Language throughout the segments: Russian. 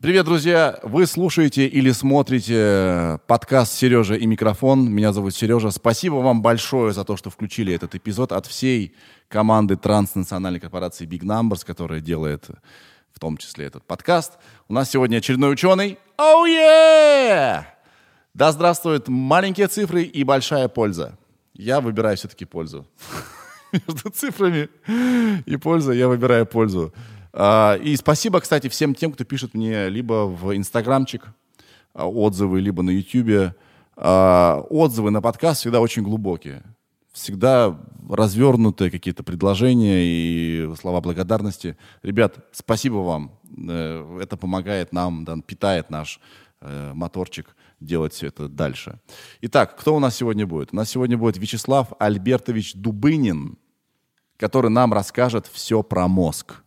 Привет, друзья! Вы слушаете или смотрите подкаст «Сережа и микрофон». Меня зовут Сережа. Спасибо вам большое за то, что включили этот эпизод от всей команды транснациональной корпорации Big Numbers, которая делает в том числе этот подкаст. У нас сегодня очередной ученый. Оу, oh, yeah! Да здравствуют маленькие цифры и большая польза. Я выбираю все-таки пользу. Между цифрами и пользой я выбираю пользу. А, и спасибо, кстати, всем тем, кто пишет мне либо в инстаграмчик а, отзывы, либо на ютубе. А, отзывы на подкаст всегда очень глубокие. Всегда развернутые какие-то предложения и слова благодарности. Ребят, спасибо вам. Э, это помогает нам, питает наш э, моторчик делать все это дальше. Итак, кто у нас сегодня будет? У нас сегодня будет Вячеслав Альбертович Дубынин, который нам расскажет все про мозг.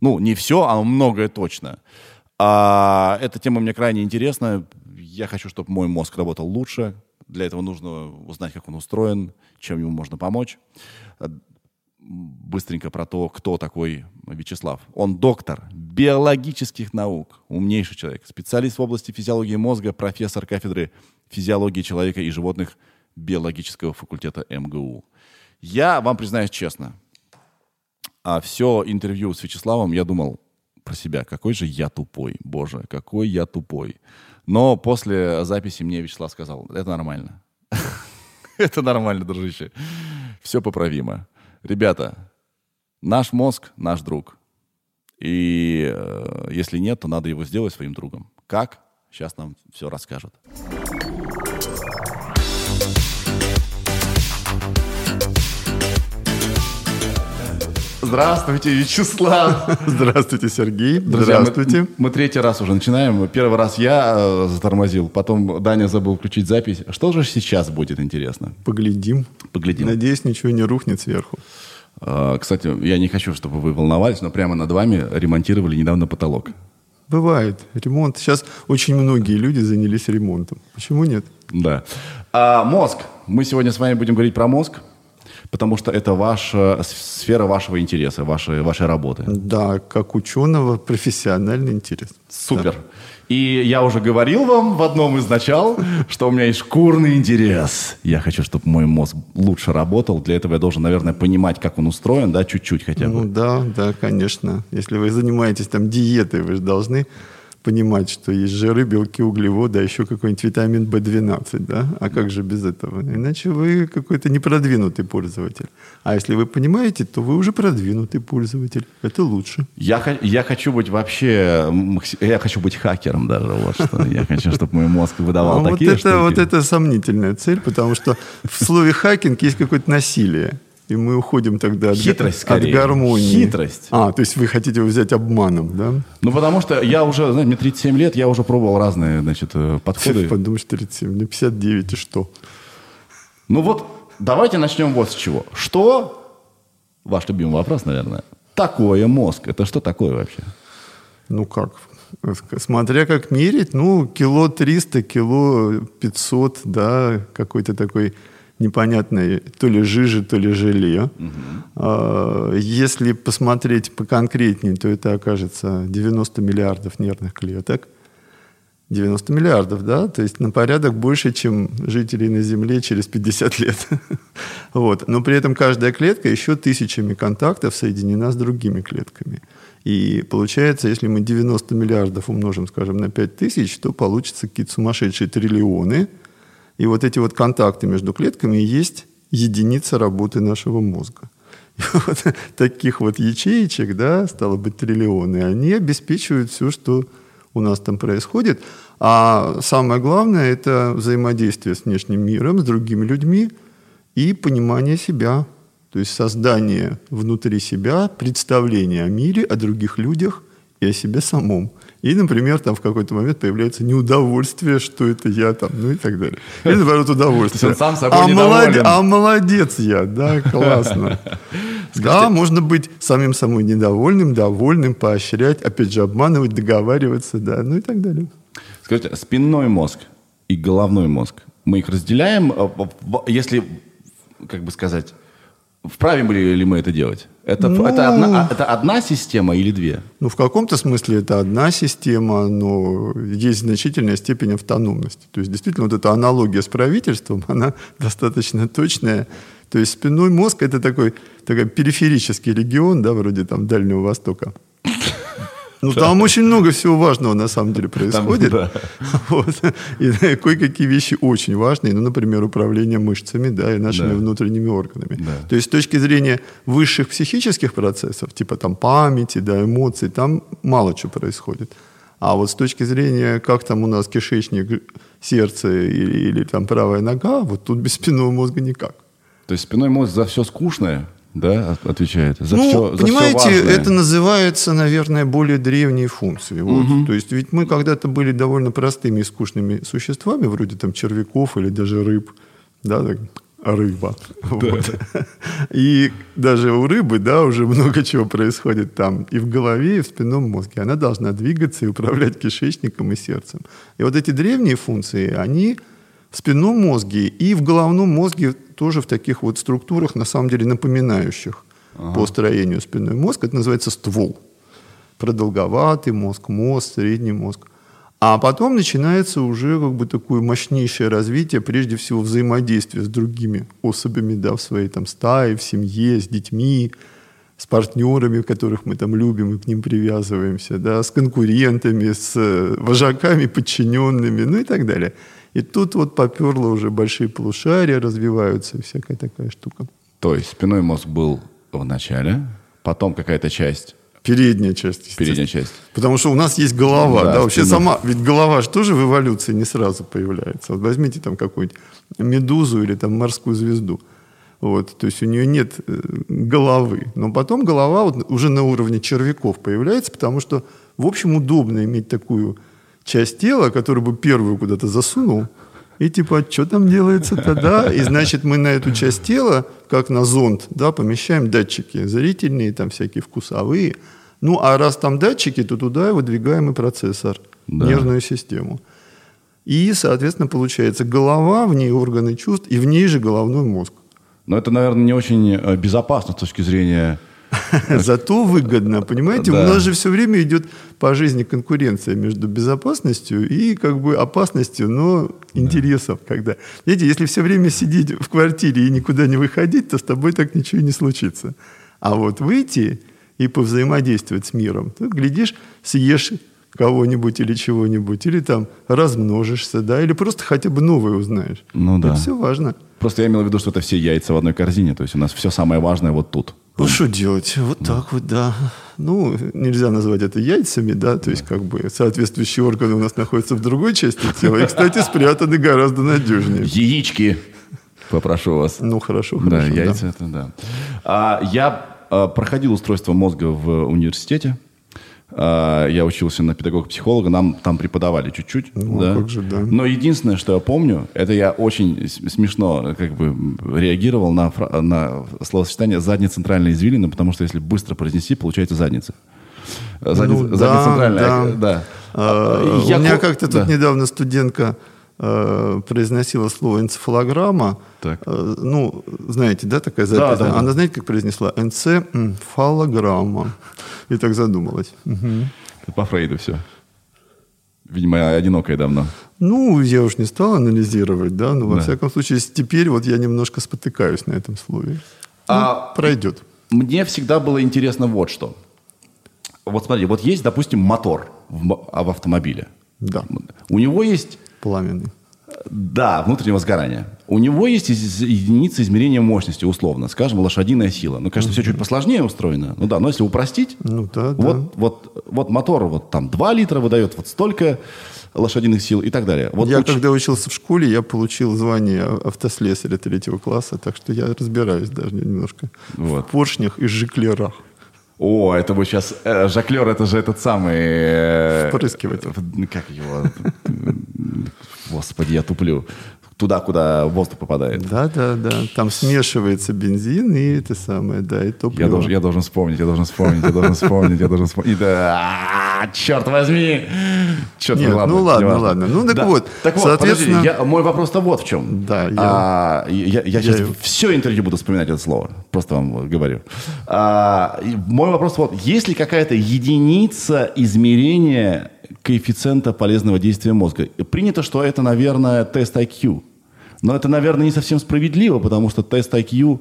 Ну, не все, а многое точно. А, эта тема мне крайне интересна. Я хочу, чтобы мой мозг работал лучше. Для этого нужно узнать, как он устроен, чем ему можно помочь. Быстренько про то, кто такой Вячеслав. Он доктор биологических наук, умнейший человек, специалист в области физиологии мозга, профессор кафедры физиологии человека и животных биологического факультета МГУ. Я вам признаюсь честно, а все интервью с Вячеславом я думал про себя, какой же я тупой, боже, какой я тупой. Но после записи мне Вячеслав сказал, это нормально. Это нормально, дружище. Все поправимо. Ребята, наш мозг — наш друг. И э, если нет, то надо его сделать своим другом. Как? Сейчас нам все расскажут. Здравствуйте, Вячеслав. Здравствуйте, Сергей. Друзья, Здравствуйте. Мы, мы третий раз уже начинаем. Первый раз я э, затормозил, потом Даня забыл включить запись. Что же сейчас будет интересно? Поглядим. Поглядим. Надеюсь, ничего не рухнет сверху. Э, кстати, я не хочу, чтобы вы волновались, но прямо над вами ремонтировали недавно потолок. Бывает. Ремонт. Сейчас очень многие люди занялись ремонтом. Почему нет? Да. А, мозг. Мы сегодня с вами будем говорить про мозг потому что это ваша сфера вашего интереса, вашей, вашей работы. Да, как ученого профессиональный интерес. Супер. Да. И я уже говорил вам в одном из начал, что у меня есть шкурный интерес. Я хочу, чтобы мой мозг лучше работал. Для этого я должен, наверное, понимать, как он устроен, да, чуть-чуть хотя бы. Ну да, да, конечно. Если вы занимаетесь там диетой, вы же должны понимать, что есть жиры, белки, углеводы, а еще какой-нибудь витамин В12, да? А как же без этого? Иначе вы какой-то непродвинутый пользователь. А если вы понимаете, то вы уже продвинутый пользователь. Это лучше. Я, я хочу быть вообще... Я хочу быть хакером даже. Вот что. Я хочу, чтобы мой мозг выдавал а такие вот это, штуки. Вот это сомнительная цель, потому что в слове «хакинг» есть какое-то насилие. И мы уходим тогда от, Хитрость, от гармонии. Хитрость. А, то есть вы хотите его взять обманом, да? Ну, потому что я уже, знаете, мне 37 лет, я уже пробовал разные, значит, э, подходы. Подумаешь, 37, мне 59, и что? Ну вот, давайте начнем вот с чего. Что, ваш любимый вопрос, наверное, такое мозг? Это что такое вообще? Ну как, смотря как мерить, ну, кило 300, кило 500, да, какой-то такой непонятной то ли жижи, то ли желе. Угу. Если посмотреть поконкретнее, то это окажется 90 миллиардов нервных клеток. 90 миллиардов, да, то есть на порядок больше, чем жителей на Земле через 50 лет. вот. Но при этом каждая клетка еще тысячами контактов соединена с другими клетками. И получается, если мы 90 миллиардов умножим, скажем, на 5 тысяч, то получится какие-то сумасшедшие триллионы – и вот эти вот контакты между клетками есть единица работы нашего мозга. И вот таких вот ячеечек, да, стало быть, триллионы, они обеспечивают все, что у нас там происходит. А самое главное – это взаимодействие с внешним миром, с другими людьми и понимание себя. То есть создание внутри себя представления о мире, о других людях и о себе самом. И, например, там в какой-то момент появляется неудовольствие, что это я там, ну и так далее. Или, наоборот, удовольствие. сам а, молодец, а молодец я, да, классно. Да, можно быть самим собой недовольным, довольным, поощрять, опять же, обманывать, договариваться, да, ну и так далее. Скажите, спинной мозг и головной мозг, мы их разделяем, э, если, как бы сказать, Вправе были ли мы это делать? Это, Ну- это, одна, а- это одна система или две? Ну, в каком-то смысле это одна система, но есть значительная степень автономности. То есть, действительно, вот эта аналогия с правительством, она достаточно точная. То есть, спинной мозг – это такой, такой периферический регион, да, вроде там Дальнего Востока. Ну, там очень много всего важного на самом деле происходит. да. Вот. И да, кое-какие вещи очень важные, ну, например, управление мышцами, да, и нашими Да. внутренними органами. Да. То есть с точки зрения высших психических процессов, типа там памяти, да, эмоций, там мало чего происходит. А вот с точки зрения, как там у нас кишечник, сердце или, или там правая нога, вот тут без спинного мозга никак. То есть спиной мозг за все скучное, да, от- отвечает? За ну, все, за понимаете, все важное. это называется, наверное, более древние функции. Вот. То есть ведь мы когда-то были довольно простыми и скучными существами, вроде там червяков или даже рыб, да, так, рыба. Вот. И даже у рыбы, да, уже много чего происходит там и в голове, и в спинном мозге. Она должна двигаться и управлять кишечником и сердцем. И вот эти древние функции, они в спинном мозге и в головном мозге тоже в таких вот структурах, на самом деле напоминающих по строению спинной мозг. Это называется ствол. Продолговатый мозг, мозг, средний мозг. А потом начинается уже как бы такое мощнейшее развитие, прежде всего взаимодействие с другими особями, да, в своей там стае, в семье, с детьми, с партнерами, которых мы там любим и к ним привязываемся, да, с конкурентами, с э, вожаками, подчиненными, ну и так далее. И тут вот поперло уже большие полушария развиваются всякая такая штука. То есть спиной мозг был в начале, потом какая-то часть, Передняя часть, передняя часть. Потому что у нас есть голова, Да, да, вообще спина. сама, ведь голова же тоже в эволюции не сразу появляется. Вот возьмите там какую-нибудь медузу или там морскую звезду. Вот, то есть у нее нет э, головы. Но потом голова вот уже на уровне червяков появляется, потому что, в общем, удобно иметь такую часть тела, которую бы первую куда-то засунул, и типа, а что там делается-то, да? И значит, мы на эту часть тела, как на зонд, да, помещаем датчики зрительные, там всякие вкусовые. Ну, а раз там датчики, то туда выдвигаем и процессор, Да. нервную систему. И, соответственно, получается голова, в ней органы чувств, и в ней же головной мозг. Но это, наверное, не очень э, безопасно с точки зрения... Зато выгодно, понимаете? Да. У нас же все время идет по жизни конкуренция между безопасностью и как бы опасностью, но интересов. Когда, видите, если все время сидеть в квартире и никуда не выходить, то с тобой так ничего и не случится. А вот выйти и повзаимодействовать с миром, то, глядишь, съешь кого-нибудь или чего-нибудь, или там размножишься, да, или просто хотя бы новое узнаешь. Ну да. Это все важно. Просто я имел в виду, что это все яйца в одной корзине, то есть у нас все самое важное вот тут. Ну, что делать? Вот так вот, да. Ну, нельзя назвать это яйцами, да, то есть как бы соответствующие органы у нас находятся в другой части тела, и, кстати, спрятаны гораздо надежнее. Яички, попрошу вас. Ну, хорошо, Да, хорошо. яйца это да. А, я а, проходил устройство мозга в университете. А, я учился на педагога-психолога, нам там преподавали чуть-чуть. Ну, да. как же, да. Но единственное, что я помню, это я очень смешно как бы реагировал на, фра- на словосочетание «задняя центральная извилина», потому что если быстро произнести, получается задница. Задница, Ну, задняя да, центральная, да. да. А, Я У меня как-то тут да. недавно студентка произносила слово энцефалограмма. Так. Э, ну, знаете, да, такая запись? да, да. Она, знаете, как произнесла? Энцефалограмма. И так задумалась. Это по Фрейду все. Видимо, одинокая давно. Ну, я уж не стал анализировать, да, но во Да. всяком случае, теперь вот я немножко спотыкаюсь на этом слове. А- Ну, пройдет. Мне всегда было интересно вот что. Вот смотри, вот есть, допустим, мотор в, а, в автомобиле. Да, У него есть, пламенный. да, внутреннего сгорания. У него есть из- единица измерения мощности, условно. Скажем, лошадиная сила. Ну, конечно, все чуть посложнее устроено. Ну да, но если упростить, Ну да, да. вот, вот, вот мотор вот там 2 литра выдает вот столько лошадиных сил и так далее. Вот я уч- когда учился в школе, я получил звание автослесаря третьего класса, так что я разбираюсь даже немножко Вот. в поршнях и жиклерах. О, это вы сейчас... э, жаклер, это же этот самый... э, Впрыскиватель. в- Как его? Господи, я туплю. Туда, куда воздух попадает. Да, да, да. Там смешивается бензин и это самое, да, и топливо. Я должен, я должен вспомнить, я должен вспомнить, я должен вспомнить, я должен вспомнить. Да. Черт возьми. Черт, Нет, ладно, ну ладно, ладно. Ну так Да. вот, Так вот, соответственно- подожди, я- мой вопрос-то вот в чем. Да, я- А, я, я сейчас я- все интервью буду вспоминать это слово. Просто вам говорю. А, мой вопрос вот. Есть ли какая-то единица измерения коэффициента полезного действия мозга? Принято, что это, наверное, тест IQ. Но это, наверное, не совсем справедливо, потому что тест IQ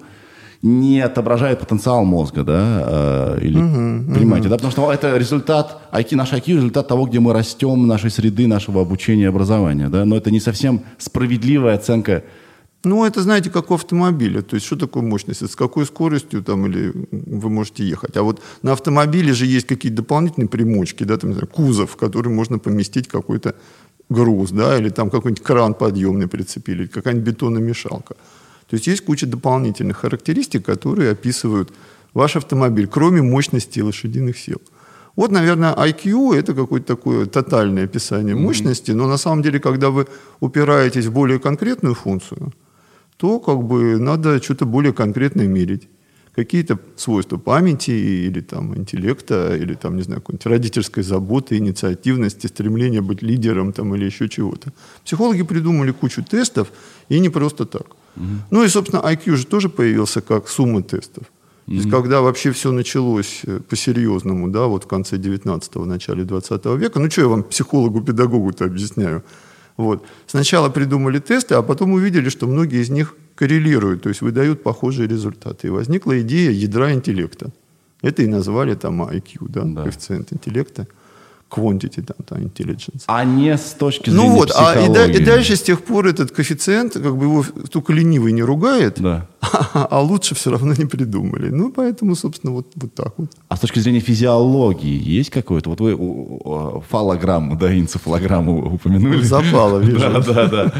не отображает потенциал мозга, да, э, или понимаете, да, потому что это результат IQ, наш IQ результат того, где мы растем, нашей среды, нашего обучения, и образования, да, но это не совсем справедливая оценка. Ну, это, знаете, как у автомобиля. То есть, что такое мощность? С какой скоростью там или вы можете ехать? А вот на автомобиле же есть какие-то дополнительные примочки, да, там, знаю, кузов, в который можно поместить какой-то груз, да, или там какой-нибудь кран подъемный прицепили, или какая-нибудь бетономешалка. То есть, есть куча дополнительных характеристик, которые описывают ваш автомобиль, кроме мощности лошадиных сил. Вот, наверное, IQ – это какое-то такое тотальное описание мощности, но на самом деле, когда вы упираетесь в более конкретную функцию, то как бы надо что-то более конкретное мерить. Какие-то свойства памяти или там интеллекта, или там, не знаю, какой-нибудь родительской заботы, инициативности, стремления быть лидером там, или еще чего-то. Психологи придумали кучу тестов, и не просто так. Ну и, собственно, IQ же тоже появился как сумма тестов. То есть, когда вообще все началось э, по-серьезному, да, вот в конце 19-го, начале 20 века, ну что я вам, психологу-педагогу-то объясняю, вот. Сначала придумали тесты, а потом увидели, что многие из них коррелируют, то есть выдают похожие результаты. И возникла идея ядра интеллекта. Это и назвали там IQ, да, Да. коэффициент интеллекта, quantity, там, intelligence. А не с точки зрения Ну вот, а и, да- и дальше с тех пор этот коэффициент, как бы его только ленивый не ругает, Да. а лучше все равно не придумали. Ну, поэтому, собственно, вот, вот так вот. А с точки зрения физиологии есть какое-то? Вот вы у- фалограмму, да, энцефалограмму упомянули. Запало, вижу. Да, да, да.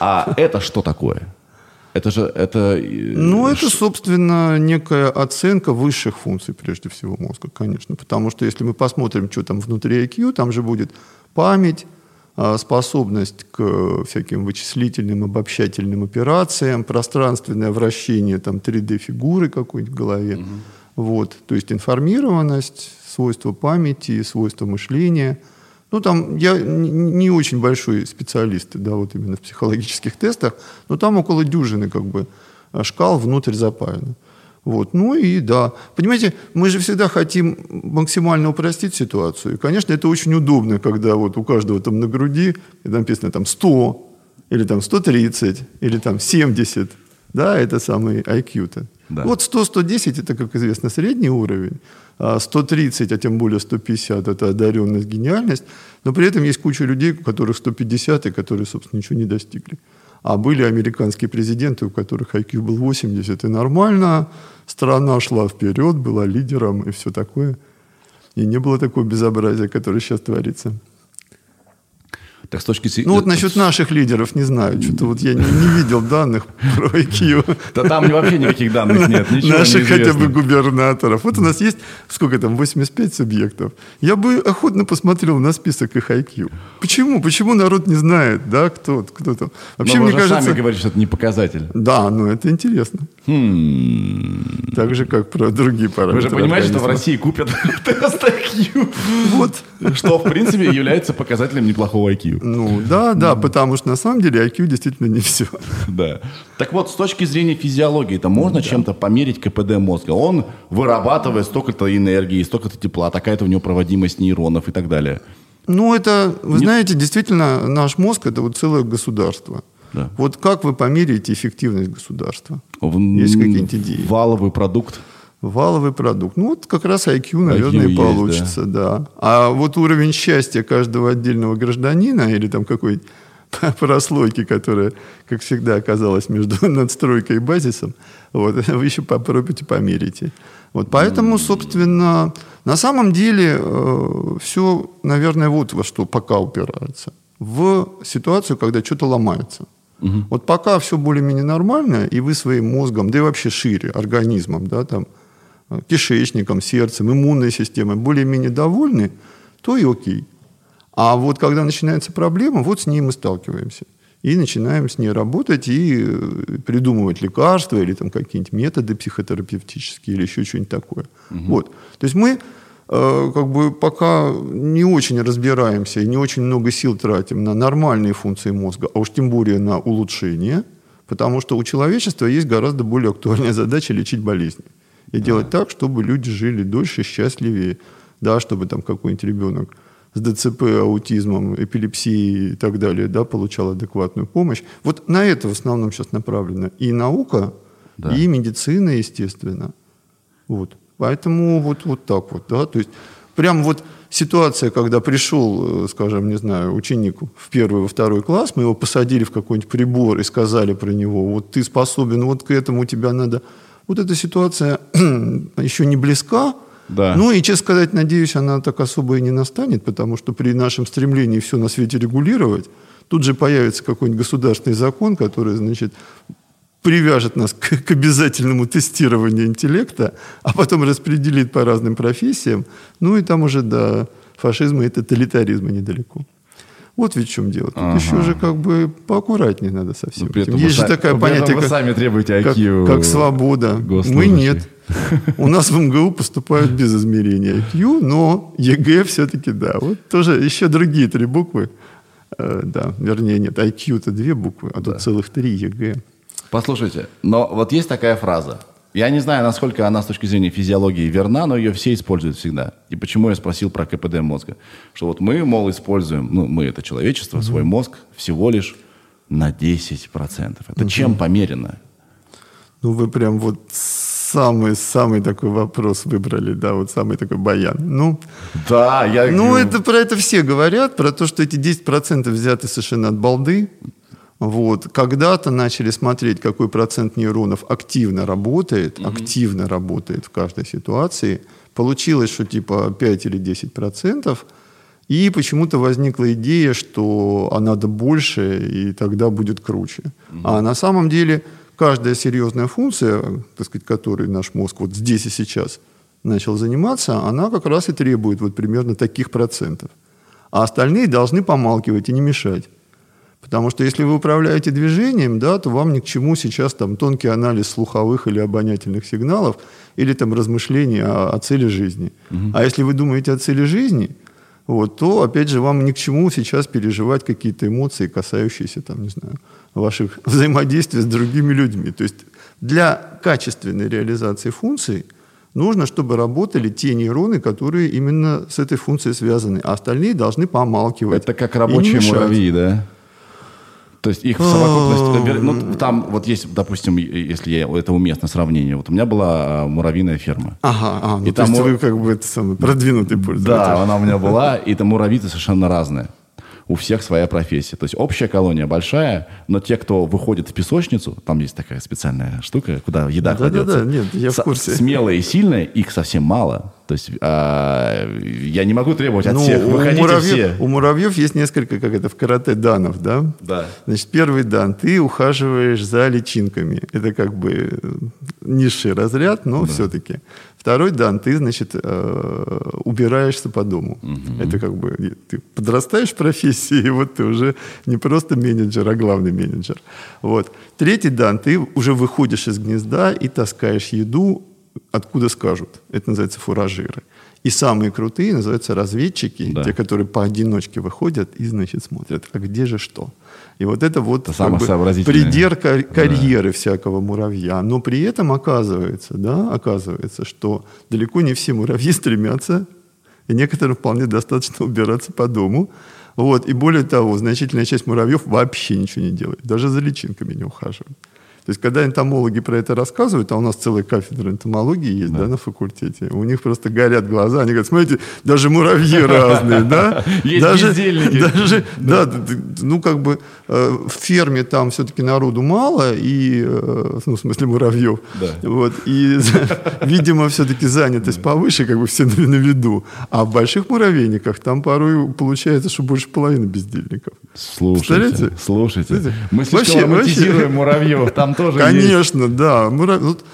А это что такое? Это же, это... э, Ну, это, собственно, некая оценка высших функций, прежде всего, мозга, конечно. Потому что если мы посмотрим, что там внутри IQ, там же будет память, а, способность к всяким вычислительным, обобщательным операциям, пространственное вращение там 3D-фигуры какой-нибудь в голове. Вот. То есть информированность, свойства памяти, свойства мышления. Ну, там я не очень большой специалист, да, вот именно в психологических тестах, но там около дюжины как бы а, шкал внутрь запаяно. Вот. Ну и да. Понимаете, мы же всегда хотим максимально упростить ситуацию. И, конечно, это очень удобно, когда вот у каждого там на груди написано там 100, или там 130, или там 70. Да, это самый IQ-то. Да. Вот 100-110 это, как известно, средний уровень. А 130, а тем более 150 это одаренность, гениальность. Но при этом есть куча людей, у которых 150 и которые, собственно, ничего не достигли. А были американские президенты, у которых IQ был 80, и нормально, страна шла вперед, была лидером и все такое. И не было такого безобразия, которое сейчас творится. Так с точки зрения... Ну вот насчет наших лидеров не знаю, что-то вот я не, не видел данных про IQ. Да там вообще никаких данных нет, ничего Наших хотя бы губернаторов. Вот у нас есть, сколько там, 85 субъектов. Я бы охотно посмотрел на список их IQ. Почему? Почему народ не знает, да, кто, кто там? Вообще, Но вы мне же кажется... сами говорите, что это не показатель. Да, ну это интересно. Хм. Так же, как про другие Вы параметры. же понимаете, что в. России купят тест IQ, Вот. Что в принципе является показателем неплохого IQ. Ну, да, да, потому что на самом деле IQ действительно не все. Да. Так вот, с точки зрения физиологии, это можно чем-то померить КПД мозга? Он вырабатывает столько-то энергии, столько-то тепла, такая-то у него проводимость нейронов и так далее. Ну, это, вы Нет. знаете, действительно, наш мозг – это вот целое государство. Да. Вот как вы померяете эффективность государства? В- Есть какие-нибудь идеи? Валовый продукт. Валовый продукт. Ну, вот как раз IQ, наверное, IQ и есть, получится, да. А вот уровень счастья каждого отдельного гражданина или там какой прослойки, которая, как всегда, оказалась между надстройкой и базисом, вот, вы еще попробуйте померите. Вот, поэтому, собственно, на самом деле все, наверное, вот во что пока упирается. В ситуацию, когда что-то ломается. Вот пока все более-менее нормально, и вы своим мозгом, да и вообще шире, организмом, да, там, э, кишечником, сердцем, иммунной системой более-менее довольны, то и окей. А вот когда начинается проблема, вот с ней мы сталкиваемся. И начинаем с ней работать и э, придумывать лекарства или там какие-нибудь методы психотерапевтические или еще что-нибудь такое. Вот. То есть мы э, как бы пока не очень разбираемся и не очень много сил тратим на нормальные функции мозга, а уж тем более на улучшение, потому что у человечества есть гораздо более актуальная задача лечить болезни. И делать так, чтобы люди жили дольше, счастливее, да, чтобы там какой-нибудь ребенок с ДЦП, аутизмом, эпилепсией и так далее, да, получал адекватную помощь. Вот на это в основном сейчас направлена и наука, Да. и медицина, естественно. Вот. Поэтому вот, вот так вот, да, то есть прям вот ситуация, когда пришел, э, скажем, не знаю, ученик в первый, во второй класс, мы его посадили в какой-нибудь прибор и сказали про него, вот ты способен, вот к этому тебя надо... Вот эта ситуация еще не близка, Да. ну и, честно сказать, надеюсь, она так особо и не настанет, потому что при нашем стремлении все на свете регулировать, тут же появится какой-нибудь государственный закон, который, значит, привяжет нас к, к обязательному тестированию интеллекта, а потом распределит по разным профессиям, ну и там уже до фашизма и тоталитаризма недалеко. Вот ведь в чем дело. Тут Ага. еще же как бы поаккуратнее надо со всем Ну, при этом Есть же такое при этом понятие, вы как, сами требуете как, IQ как свобода. Мы нет. У нас в МГУ поступают без измерения IQ, но ЕГЭ все-таки да. Вот тоже еще другие три буквы. Э, да, вернее, нет, IQ-то две буквы, а тут целых три ЕГЭ. Послушайте, но вот есть такая фраза. Я не знаю, насколько она с точки зрения физиологии верна, но ее все используют всегда. И почему я спросил про КПД мозга? Что вот мы, мол, используем, ну, мы, это человечество, свой мозг всего лишь на 10%. Это чем померено? Ну, вы прям вот самый-самый такой вопрос выбрали, да, вот самый такой баян. Ну, Да, я... Ну, это про это все говорят, про то, что эти 10% взяты совершенно от балды. Вот. Когда-то начали смотреть, какой процент нейронов активно работает, активно работает в каждой ситуации. Получилось, что типа 5 или 10%. И почему-то возникла идея, что а надо больше, и тогда будет круче. А на самом деле каждая серьезная функция, так сказать, которой наш мозг вот здесь и сейчас начал заниматься, она как раз и требует вот примерно таких процентов. А остальные должны помалкивать и не мешать. Потому что если вы управляете движением, да, то вам ни к чему сейчас там тонкий анализ слуховых или обонятельных сигналов, или там размышления о, о цели жизни. А если вы думаете о цели жизни, вот, то, опять же, вам ни к чему сейчас переживать какие-то эмоции, касающиеся, там, не знаю, ваших взаимодействий с другими людьми. То есть для качественной реализации функций нужно, чтобы работали те нейроны, которые именно с этой функцией связаны, а остальные должны помалкивать. Это как рабочие муравьи, да? То есть их в совокупности... вер- Ну, там вот есть, допустим, если я, это уместное сравнение. Вот у меня была а, муравьиная ферма. Ага, а, ну, И то есть там вы мур- как бы это самый продвинутый пользователь. Да, она у меня была, и там муравьи совершенно разные. У всех своя профессия. То есть общая колония большая, но те, кто выходит в песочницу, там есть такая специальная штука, куда еда Да-да-да, кладется. нет, я в курсе. Смелые и сильные, их совсем мало. То есть а, я не могу требовать от Ну, всех, у, выходите муравьев, все. у муравьев есть несколько, как это, в карате данов, да? Да. Значит, первый дан. Ты ухаживаешь за личинками. Это как бы низший разряд, но все-таки. Второй дан. Ты, значит, э, убираешься по дому. Это как бы ты подрастаешь в профессии, и вот ты уже не просто менеджер, а главный менеджер. Вот. Третий дан. Ты уже выходишь из гнезда и таскаешь еду, откуда скажут. Это называется фуражиры. И самые крутые называются разведчики, Да. те, которые поодиночке выходят и, значит, смотрят, а где же что. И вот это вот Это бы кар- карьеры всякого муравья. Но при этом оказывается, да, оказывается, что далеко не все муравьи стремятся, и некоторым вполне достаточно убираться по дому. Вот. И более того, значительная часть муравьев вообще ничего не делает, даже за личинками не ухаживает. То есть, когда энтомологи про это рассказывают, а у нас целая кафедра энтомологии есть, да, на факультете, у них просто горят глаза, они говорят, смотрите, даже муравьи разные, да? Есть Даже, бездельники. даже, да, д- д- ну, как бы э, в ферме там все-таки народу мало, и, э, ну, в смысле муравьев, Да. вот, и, видимо, все-таки занятость повыше, как бы все на, виду. А в больших муравейниках там порой получается, что больше половины бездельников. Слушайте. Слушайте, Мы слишком вообще- романтизируем вообще- муравьев, там тоже есть. Конечно, да. Мура- вот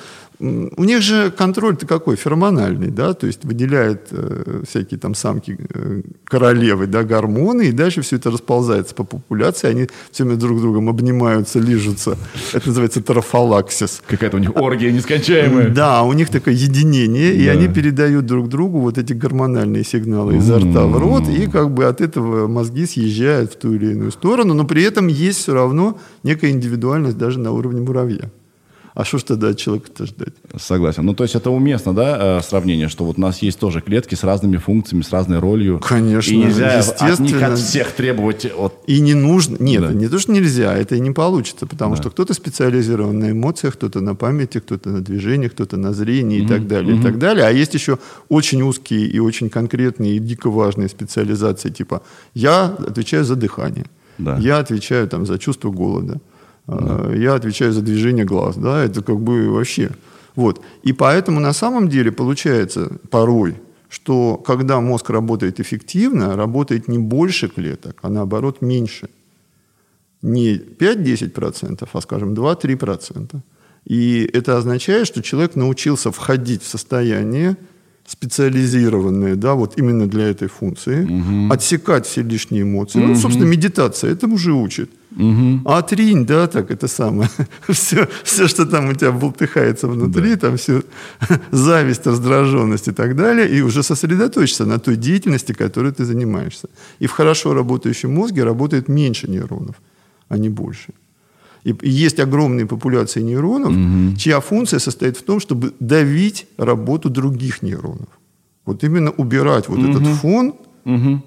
у них же контроль-то какой? Фермональный, да, то есть выделяет э, всякие там самки э, королевы, да, гормоны, и дальше все это расползается по популяции, они все время друг с другом обнимаются, лижутся. Это называется трофалаксис. Какая-то у них оргия нескончаемая. Да, у них такое единение, и они передают друг другу вот эти гормональные сигналы изо рта в рот, и как бы от этого мозги съезжают в ту или иную сторону, но при этом есть все равно некая индивидуальность даже на уровне муравья. А что ж тогда от человека-то ждать? Согласен. Ну, то есть это уместно, да, э, сравнение, что вот у нас есть тоже клетки с разными функциями, с разной ролью. Конечно, И нельзя от них от всех требовать вот И не нужно. Нет, Да. не то, что нельзя, это и не получится, потому что кто-то специализирован на эмоциях, кто-то на памяти, кто-то на движении, кто-то на зрении и так далее, и так далее. А есть еще очень узкие и очень конкретные и дико важные специализации, типа я отвечаю за дыхание, Да. я отвечаю там за чувство голода, э, я отвечаю за движение глаз, да, это как бы вообще. Вот. И поэтому на самом деле получается порой, что когда мозг работает эффективно, работает не больше клеток, а наоборот меньше. Не 5-10%, а, скажем, 2-3%. И это означает, что человек научился входить в состояние специализированное, да, вот именно для этой функции, отсекать все лишние эмоции. Ну, собственно, медитация этому же учит. А тринь, да, так это самое. все, все, что там у тебя болтыхается внутри, там все зависть, раздраженность и так далее, и уже сосредоточиться на той деятельности, которой ты занимаешься. И в хорошо работающем мозге работает меньше нейронов, а не больше. И и есть огромные популяции нейронов, чья функция состоит в том, чтобы давить работу других нейронов. Вот именно убирать вот этот фон,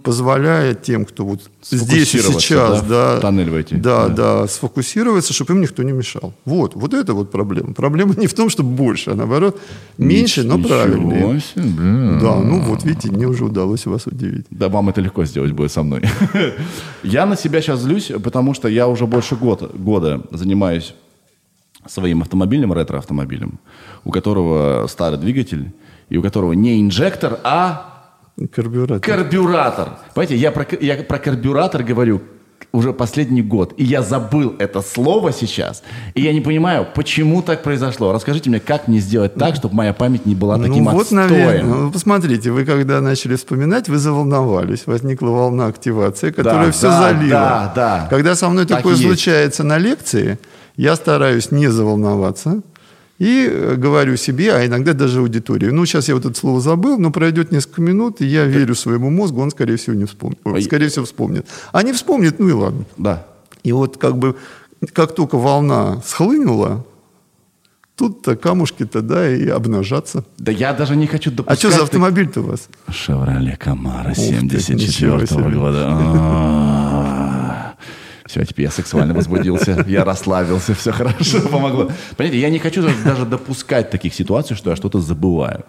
позволяя тем, кто вот здесь и сейчас, да, да, тоннель войти. да, Да. да, сфокусироваться, чтобы им никто не мешал. Вот, вот это вот проблема. Проблема не в том, чтобы больше, а наоборот меньше, но Ничего правильнее. себе. Да, ну вот видите, мне уже удалось вас удивить. Да, вам это легко сделать будет со мной. Я на себя сейчас злюсь, потому что я уже больше года, года занимаюсь своим автомобильным, ретро-автомобилем, у которого старый двигатель, и у которого не инжектор, а Карбюратор. карбюратор. Понимаете, я про, я про карбюратор говорю уже последний год, и я забыл это слово сейчас, и я не понимаю, почему так произошло. Расскажите мне, как мне сделать так, чтобы моя память не была таким ну вот, отстоем? наверное, ну, посмотрите, вы когда начали вспоминать, вы заволновались, возникла волна активации, которая Да, все да, залила. да, да. Когда со мной Так такое есть. случается на лекции, я стараюсь не заволноваться и э, говорю себе, а иногда даже аудитории. Ну, сейчас я вот это слово забыл, но пройдет несколько минут, и я верю своему мозгу, он, скорее всего, не вспомнит. Ой. Скорее всего, вспомнит. А не вспомнит, ну и ладно. Да. И вот как бы, как только волна схлынула, тут-то камушки-то, да, и обнажаться. Да я даже не хочу А допускать... что за так- автомобиль-то у вас? Шевроле Камара ты, ничего 74 себе. года. Все, теперь я сексуально возбудился, я расслабился, все хорошо, помогло. Понимаете, я не хочу даже- допускать таких ситуаций, что я что-то забываю.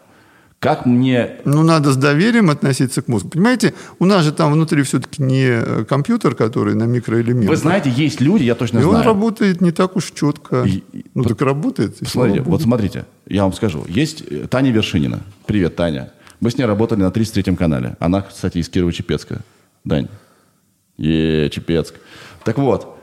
Как мне... Ну, надо с доверием относиться к мозгу. Понимаете, у нас же там внутри все-таки не э, компьютер, который на микроэлементы. Вы знаете, есть люди, я точно и он знаю. работает не так уж четко. И- и- ну, так работает. и Смотрите, вот смотрите, я вам скажу. Есть э, Таня Вершинина. Привет, Таня. Мы с ней работали на 33-м канале. Она, кстати, из Кирово-Чепецка. Дань. Е, Чепецк. Так вот,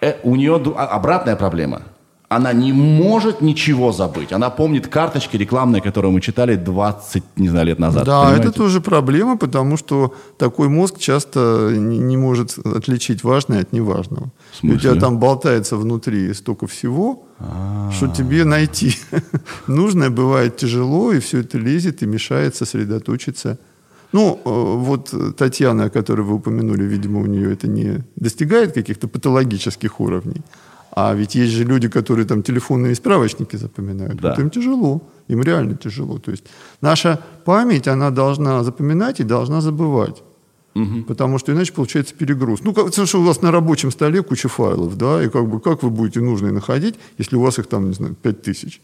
э, у нее а- обратная проблема. Она не может ничего забыть. Она помнит карточки рекламные, которые мы читали 20, не знаю, лет назад. Да, Понимаете? это тоже проблема, потому что такой мозг часто не, не может отличить важное от неважного. У тебя там болтается внутри столько всего, А. что тебе найти нужное бывает тяжело, и все это лезет и мешает сосредоточиться. Ну, э, вот Татьяна, о которой вы упомянули, видимо, у нее это не достигает каких-то патологических уровней. А ведь есть же люди, которые там телефонные справочники запоминают. Да. Вот им тяжело. Им реально тяжело. То есть наша память, она должна запоминать и должна забывать. Потому что иначе получается перегруз. Ну, как, что у вас на рабочем столе куча файлов, да, и как бы как вы будете нужные находить, если у вас их там, не знаю, 5000.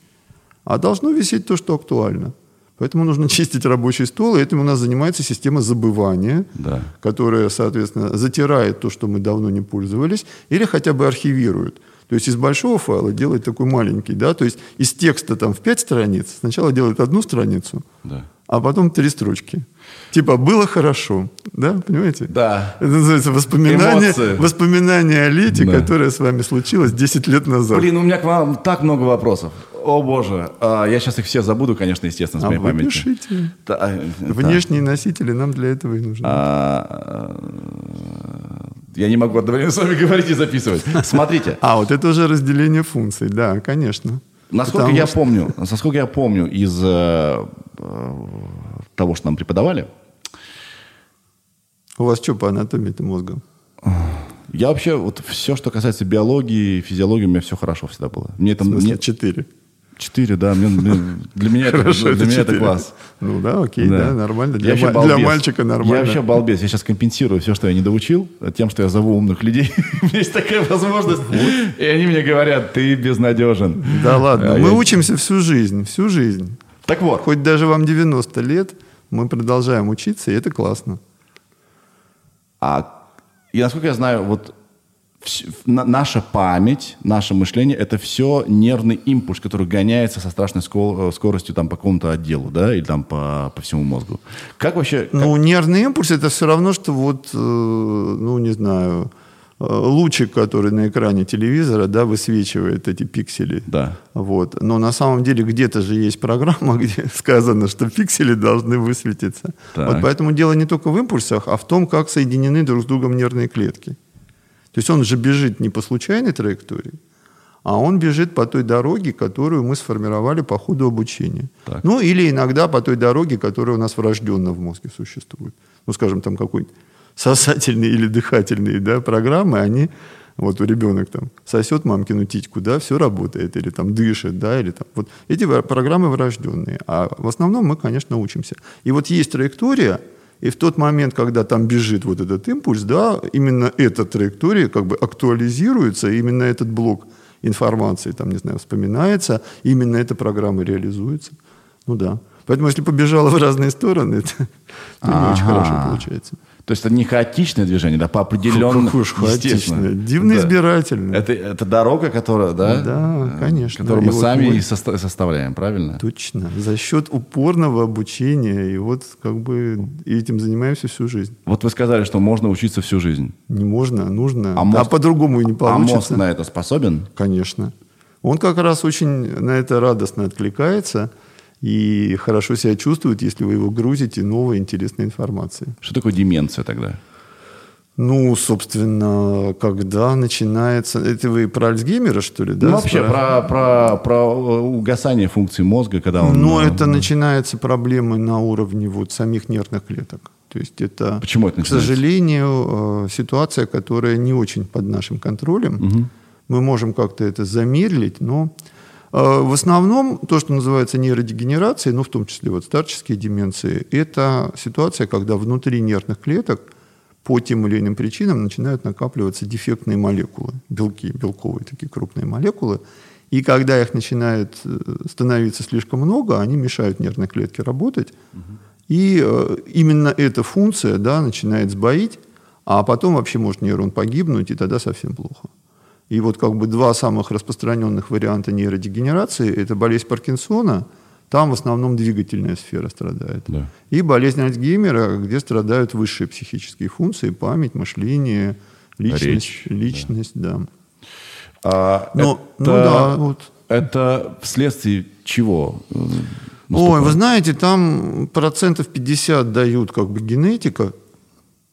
А должно висеть то, что актуально. Поэтому нужно чистить рабочий стол, и этим у нас занимается система забывания, Да. которая, соответственно, затирает то, что мы давно не пользовались, или хотя бы архивирует. То есть из большого файла делает такой маленький, да, то есть из текста там в пять страниц сначала делает одну страницу, Да. а потом три строчки. Типа «было хорошо», да, понимаете? Да. Это называется воспоминание, Эмоции. воспоминание о лете, Да. которое с вами случилось 10 лет назад. Блин, у меня к вам так много вопросов. О, боже. А, я сейчас их все забуду, конечно, естественно, с А моей памяти. пишите. Да, а, это- Внешние носители нам для этого и нужны. а, я не могу одновременно с вами говорить и записывать. Смотрите, А, вот это уже разделение функций, да, конечно. насколько Потому я что- помню, насколько я помню из э, э, того, что нам преподавали, У вас что по анатомии-то мозга? я вообще вот все, что касается биологии, физиологии, у меня все хорошо всегда было. Мне В там смысле, мне- четыре. Четыре, да, мне- мне- для меня это, Хорошо, для это меня это класс. Ну да, окей, да, нормально. Я Для, балбес. для мальчика нормально. Я вообще балбес. Я сейчас компенсирую все, что я не доучил, тем, что я зову умных людей. У меня есть такая возможность. И они мне говорят, ты безнадежен. Да ладно, А мы я- учимся всю жизнь, всю жизнь. Так вот, Хоть даже вам 90 лет, мы продолжаем учиться, и это классно. а, и насколько я знаю, вот наша память, наше мышление, это все нервный импульс, который гоняется со страшной ско- скоростью там, по какому-то отделу, да, или там по, по всему мозгу. Как вообще... как- Ну, нервный импульс это все равно, что вот, э, ну, не знаю, э, лучик, который на экране телевизора, да, высвечивает эти пиксели. Да. Вот. Но на самом деле где-то же есть программа, где сказано, что пиксели должны высветиться. Так. Вот поэтому дело не только в импульсах, а в том, как соединены друг с другом нервные клетки. То есть он же бежит не по случайной траектории, а он бежит по той дороге, которую мы сформировали по ходу обучения. Так. Ну, или иногда по той дороге, которая у нас врожденно в мозге существует. Ну, скажем, там какой-нибудь сосательные или дыхательные да, программы, они, вот у ребенок там сосет мамкину титьку, да, все работает, или там дышит, да, или там, вот эти программы врожденные, а в основном мы, конечно, учимся. И вот есть траектория, и в тот момент, когда там бежит вот этот импульс, да, именно эта траектория как бы актуализируется, именно этот блок информации, там, не знаю, вспоминается, именно эта программа реализуется. Ну да. Поэтому если побежала в разные стороны, это ну, не очень хорошо получается. То есть это не хаотичное движение, да, по определенному... Какое естественно. хаотичное. Дивно Да. избирательно. Это, это дорога, которая, да? Да, конечно. Которую И мы вот сами мы- и соста- составляем, правильно? Точно. За счет упорного обучения. И вот как бы этим занимаемся всю жизнь. Вот вы сказали, что можно учиться всю жизнь. Не можно, а нужно. А А, мозг- по-другому и не А получится. мозг на это способен? Конечно. Он как раз очень на это радостно откликается и хорошо себя чувствует, если вы его грузите новой интересной информацией. Что такое деменция тогда? Ну, собственно, когда начинается... Это вы про Альцгеймера, что ли? Да, ну, вообще, про, про, про э, угасание функций мозга, когда он... Ну, э, это начинаются проблемы на уровне вот самих нервных клеток. То есть это, Почему это к сожалению, э, ситуация, которая не очень под нашим контролем. Мы можем как-то это замедлить, но в основном то, что называется нейродегенерацией, ну, в том числе вот старческие деменции, это ситуация, когда внутри нервных клеток по тем или иным причинам начинают накапливаться дефектные молекулы, белки, белковые такие крупные молекулы. И когда их начинает э, становиться слишком много, они мешают нервной клетке работать. И э, именно эта функция да, начинает сбоить, а потом вообще может нейрон погибнуть, и тогда совсем плохо. И вот как бы два самых распространенных варианта нейродегенерации – это болезнь Паркинсона, там в основном двигательная сфера страдает. Да. И болезнь Альцгеймера, где страдают высшие психические функции, память, мышление, личность. Речь, личность да. А, Ну, это, ну да, вот. Это вследствие чего? э, Ой, наступает? вы знаете, там процентов 50 дают как бы генетика.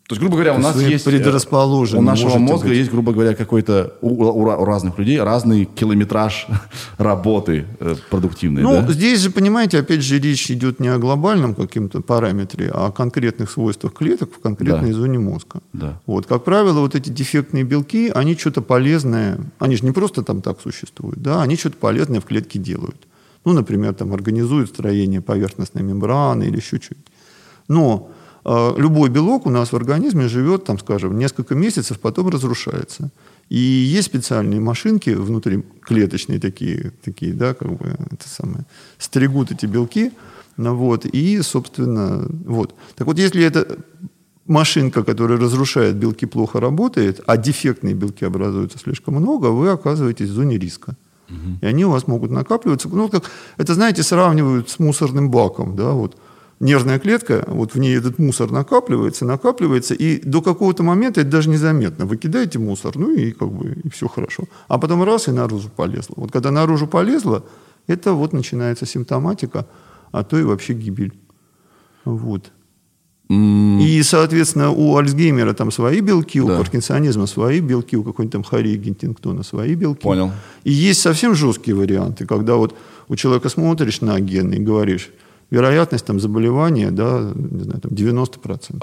То есть, грубо говоря, у нас есть э, предрасположены, У нашего мозга быть. есть, грубо говоря, какой-то... У, у у разных людей разный километраж работы э, продуктивной, Ну, да? здесь же, понимаете, опять же, речь идет не о глобальном каком-то параметре, а о конкретных свойствах клеток в конкретной Да. зоне мозга. Да. Вот, как правило, вот эти дефектные белки, они что-то полезное, они же не просто там так существуют, да, они что-то полезное в клетке делают. Ну, например, там организуют строение поверхностной мембраны или еще что-нибудь. Но любой белок у нас в организме живет, там, скажем, несколько месяцев, потом разрушается. И есть специальные машинки внутри клеточные такие, такие, да, как бы это самое, стригут эти белки, ну, вот, и, собственно, вот. Так вот, если это машинка, которая разрушает белки, плохо работает, а дефектные белки образуются слишком много, вы оказываетесь в зоне риска. И они у вас могут накапливаться. Ну, как, это, знаете, сравнивают с мусорным баком. Да, вот. Нервная клетка, вот в ней этот мусор накапливается, накапливается, и до какого-то момента это даже незаметно. Вы кидаете мусор, ну и как бы и все хорошо. А потом раз, и наружу полезло. Вот когда наружу полезло, это вот начинается симптоматика, а то и вообще гибель. Вот. И, соответственно, у Альцгеймера там свои белки, у Да. паркинсонизма свои белки, у какой-нибудь там Хари Гентингтона свои белки. Понял. И есть совсем жесткие варианты, когда вот у человека смотришь на гены и говоришь, вероятность там заболевания, да, не знаю, там 90%.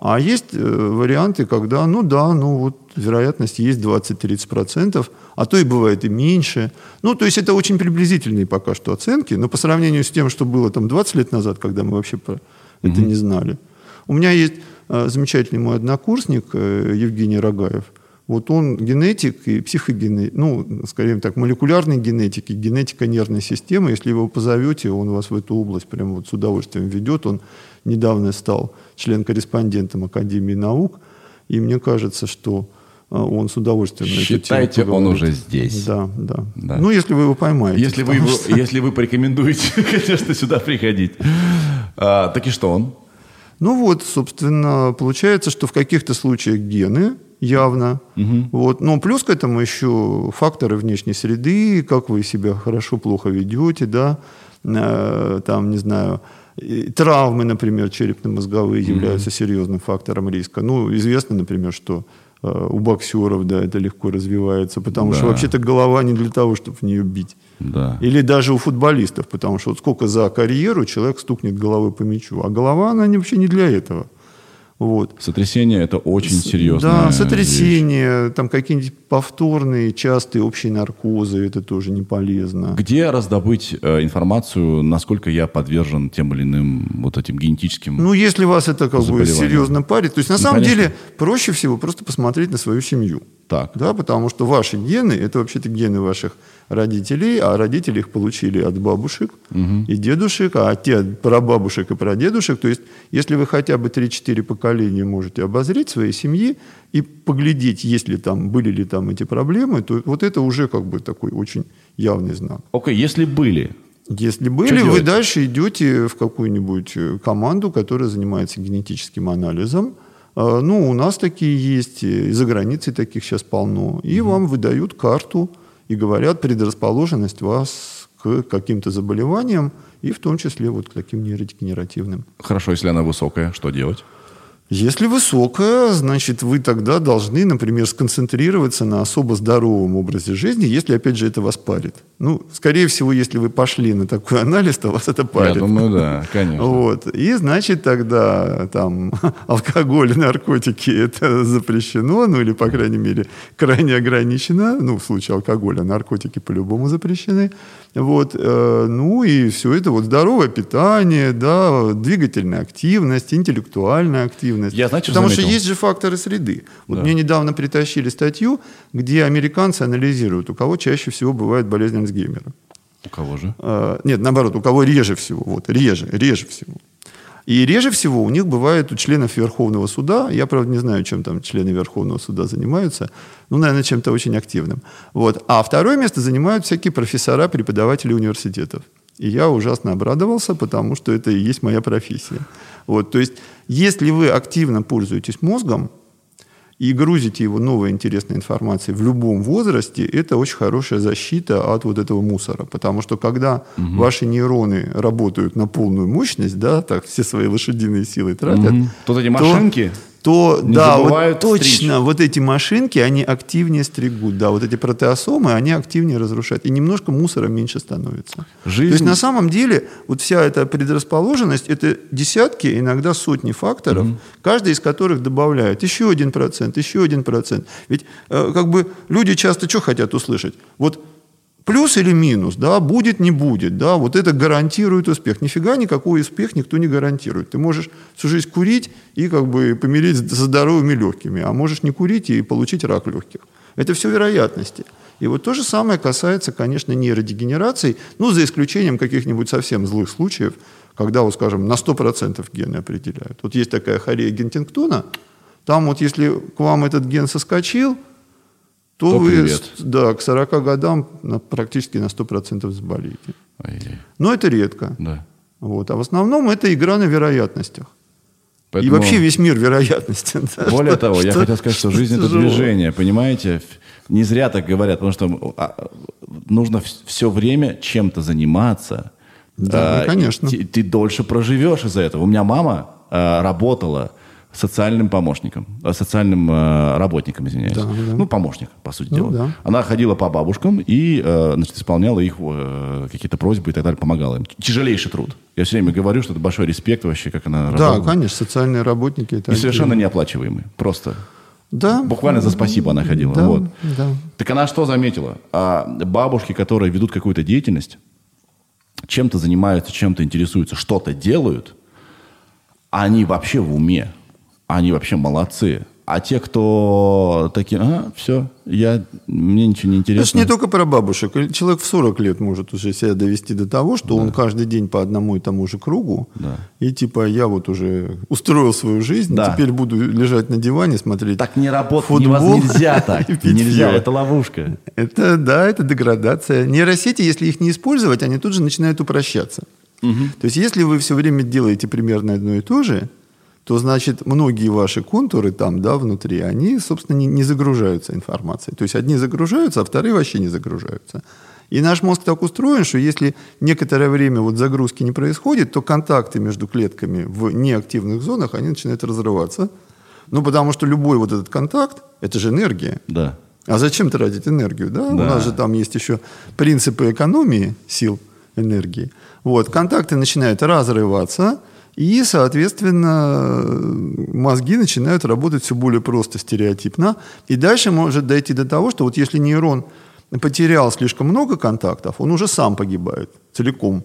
А есть э, варианты, когда, ну да, ну вот вероятность есть 20-30%, а то и бывает и меньше. Ну, то есть это очень приблизительные пока что оценки, но по сравнению с тем, что было там 20 лет назад, когда мы вообще про это не знали. У меня есть э, замечательный мой однокурсник э, Евгений Рогаев. Вот он генетик и психогенетик, ну, скорее так, молекулярный генетик и генетика нервной системы. Если его позовете, он вас в эту область прямо вот с удовольствием ведет. Он недавно стал член-корреспондентом Академии наук. И мне кажется, что э, он с удовольствием Считайте, он уже здесь. Да, да, Да. Ну, если вы его поймаете. Если вы, его, что- если вы порекомендуете, конечно, сюда приходить. А, так и что он? Ну вот, собственно, получается, что в каких-то случаях гены явно. Вот. Но плюс к этому еще факторы внешней среды, как вы себя хорошо, плохо ведете, да, Э, там, не знаю, травмы, например, черепно-мозговые являются серьезным фактором риска. Ну, известно, например, что э, у боксеров, да, это легко развивается, потому что Да. вообще-то голова не для того, чтобы в нее бить. Да. Или даже у футболистов, потому что вот сколько за карьеру человек стукнет головой по мячу, а голова, она вообще не для этого. Вот. Сотрясение это очень серьезно. Да, сотрясение, там какие-нибудь повторные, частые общие наркозы, это тоже не полезно. Где раздобыть э, информацию, насколько я подвержен тем или иным вот этим генетическим... Ну, если вас это как бы серьезно парит, то есть на Ну, самом конечно. деле проще всего просто посмотреть на свою семью. Так. Да, потому что ваши гены, это вообще-то гены ваших родителей, а родители их получили от бабушек и дедушек, а те от прабабушек и прадедушек. То есть, если вы хотя бы 3-4 поколения можете обозреть своей семьи и поглядеть, есть ли там, были ли там эти проблемы, то вот это уже как бы такой очень явный знак. Окей, если были, Если были, Что вы дальше идете в какую-нибудь э, команду, которая занимается генетическим анализом. А, Ну, у нас такие есть, и за границей таких сейчас полно. И вам выдают карту и говорят предрасположенность вас к каким-то заболеваниям, и в том числе вот к таким нейродегенеративным. хорошо, если она высокая, что делать? Если высокая, значит, вы тогда должны, например, сконцентрироваться на особо здоровом образе жизни, если, опять же, это вас парит. Ну, скорее всего, если вы пошли на такой анализ, то вас это парит. Я думаю, да, конечно. Вот. И, значит, тогда там алкоголь, наркотики это запрещено, ну или, по крайней мере, крайне ограничено. Ну, в случае алкоголя, наркотики по-любому запрещены. Вот. э, Ну и все это вот здоровое питание, да, двигательная активность, интеллектуальная активность. Я, знаете, что Потому что заметил? есть же факторы среды. Вот Да. мне недавно притащили статью, где американцы анализируют, у кого чаще всего бывает болезнь Альцгеймера. У кого же? Э, Нет, наоборот, у кого реже всего. Вот, реже, реже всего. И реже всего у них бывает у членов Верховного суда, я, правда, не знаю, чем там члены Верховного суда занимаются, ну, наверное, чем-то очень активным. Вот. А второе место занимают всякие профессора, преподаватели университетов. И я ужасно обрадовался, потому что это и есть моя профессия. Вот. То есть, если вы активно пользуетесь мозгом, и грузите его новой интересной информацией в любом возрасте, это очень хорошая защита от вот этого мусора. Потому что когда ваши нейроны работают на полную мощность, да, так все свои лошадиные силы тратят, Мгм. Тут эти машинки то, не да, вот точно, стричь. вот эти машинки, они активнее стригут, да, вот эти протеосомы, они активнее разрушают, и немножко мусора меньше становится. Жизнь- То есть на самом деле вот вся эта предрасположенность, это десятки, иногда сотни факторов, каждый из которых добавляет еще один процент, еще один процент. Ведь э, как бы люди часто что хотят услышать? Вот Плюс или минус, да, будет, не будет, да, вот это гарантирует успех. Нифига никакой успех никто не гарантирует. Ты можешь всю жизнь курить и как бы помереть со здоровыми легкими, а можешь не курить и получить рак легких. Это все вероятности. И вот то же самое касается, конечно, нейродегенерации, ну, за исключением каких-нибудь совсем злых случаев, когда, вот, скажем, на 100% гены определяют. Вот есть такая хорея Гентингтона, там вот если к вам этот ген соскочил, то, То вы привет. да, к 40 годам на- практически на 100% заболеете. Ай-яй. Но это редко. Да. Вот. А в основном это игра на вероятностях. И Поэтому- вообще весь мир вероятностен. да. Более Что- того, я что- хотел сказать, что жизнь это тяжело. движение, понимаете? Не зря так говорят, потому что а, нужно все время чем-то заниматься. Да, А, конечно. и Ты, ты дольше проживешь из-за этого. У меня мама а, работала социальным помощником, а, социальным а, работником, извиняюсь. Да, да. Ну, помощник, по сути Ну, дела. да. Она ходила по бабушкам и э, значит, исполняла их э, какие-то просьбы и так далее, помогала им. Тяжелейший труд. Я все время говорю, что это большой респект вообще, как она Да, работала. конечно, социальные работники. Это И совершенно неоплачиваемый. Просто. Да. Буквально за спасибо она ходила. Да, Вот. да. Так она что заметила? А бабушки, которые ведут какую-то деятельность, чем-то занимаются, чем-то интересуются, что-то делают, они вообще в уме. Они вообще молодцы. А те, кто такие, а, все, я, мне ничего не Это интересно. ж не только про бабушек. Человек в 40 лет может уже себя довести до того, что он каждый день по одному и тому же кругу. Да. И типа я вот уже устроил свою жизнь, Да. теперь буду лежать на диване, смотреть. Так не работает, нельзя так. Нельзя, это ловушка. Это, да, это деградация. Нейросети, если их не использовать, они тут же начинают упрощаться. То есть, если вы все время делаете примерно одно и то же, то, значит, многие ваши контуры там, да, внутри, они, собственно, не, не загружаются информацией. То есть, одни загружаются, а вторые вообще не загружаются. И наш мозг так устроен, что если некоторое время вот загрузки не происходит, то контакты между клетками в неактивных зонах, они начинают разрываться. Ну, потому что любой вот этот контакт, это же энергия. Да. А зачем тратить энергию? Да? У Да. нас же там есть еще принципы экономии сил энергии. Вот, контакты начинают разрываться, и, соответственно, мозги начинают работать все более просто, стереотипно. И дальше может дойти до того, что вот если нейрон потерял слишком много контактов, он уже сам погибает целиком.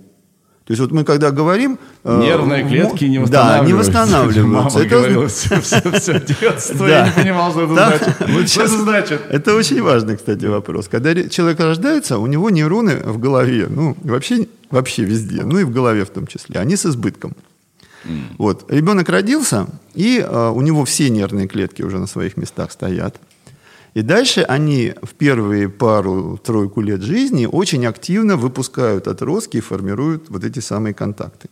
То есть вот мы когда говорим... э, Нервные клетки не Да, не восстанавливаются. восстанавливаются. Мама Это- говорила все, все, все детство. Да. Я не понимал, что это Да. значит. Вот Что это значит? Это очень важный, кстати, вопрос. Когда человек рождается, у него нейроны в голове, ну, вообще, вообще везде, ну и в голове в том числе, они с избытком. Вот. Ребенок родился, и э, у него все нервные клетки уже на своих местах стоят. И дальше они в первые пару-тройку лет жизни очень активно выпускают отростки и формируют вот эти самые контакты.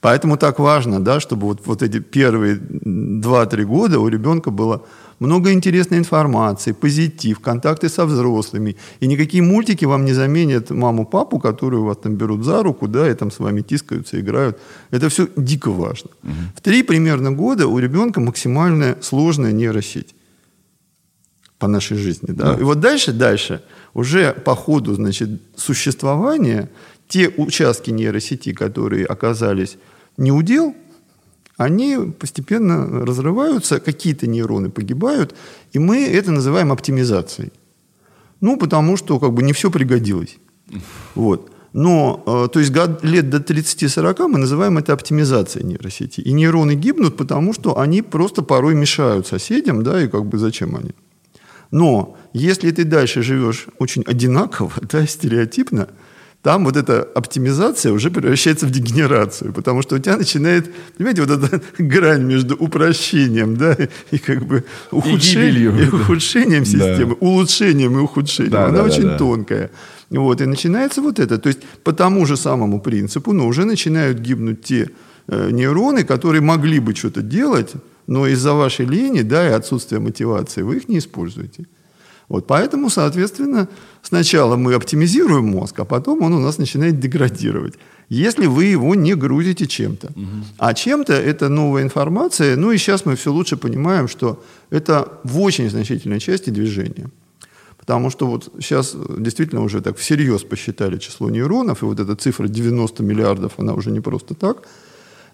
Поэтому так важно, да, чтобы вот, вот эти первые 2-3 года у ребенка было много интересной информации, позитив, контакты со взрослыми. И никакие мультики вам не заменят маму-папу, которые вас там берут за руку, да, и там с вами тискаются, играют. Это все дико важно. В три примерно года у ребенка максимально сложная нейросеть по нашей жизни. Да? И вот дальше, дальше, уже по ходу значит, существования, те участки нейросети, которые оказались не удел, они постепенно разрываются, какие-то нейроны погибают, и мы это называем оптимизацией. Ну, потому что как бы не все пригодилось. Вот. Но, э, то есть год- лет до 30-40 мы называем это оптимизацией нейросети. И нейроны гибнут, потому что они просто порой мешают соседям, да, и как бы зачем они. Но если ты дальше живешь очень одинаково, да, стереотипно, там вот эта оптимизация уже превращается в дегенерацию, потому что у тебя начинает, понимаете, вот эта грань между упрощением, да, и как бы ухудшением, гибелью. и ухудшением системы, улучшением и ухудшением, Да, она да, да, очень да. тонкая. Вот, и начинается вот это. То есть по тому же самому принципу, но уже начинают гибнуть те э, нейроны, которые могли бы что-то делать, но из-за вашей лени, да, и отсутствия мотивации вы их не используете. Вот, поэтому, соответственно, сначала мы оптимизируем мозг, а потом он у нас начинает деградировать. Если вы его не грузите чем-то. А чем-то это новая информация. Ну и сейчас мы все лучше понимаем, что это в очень значительной части движение. Потому что вот сейчас действительно уже так всерьез посчитали число нейронов, и вот эта цифра 90 миллиардов, она уже не просто так.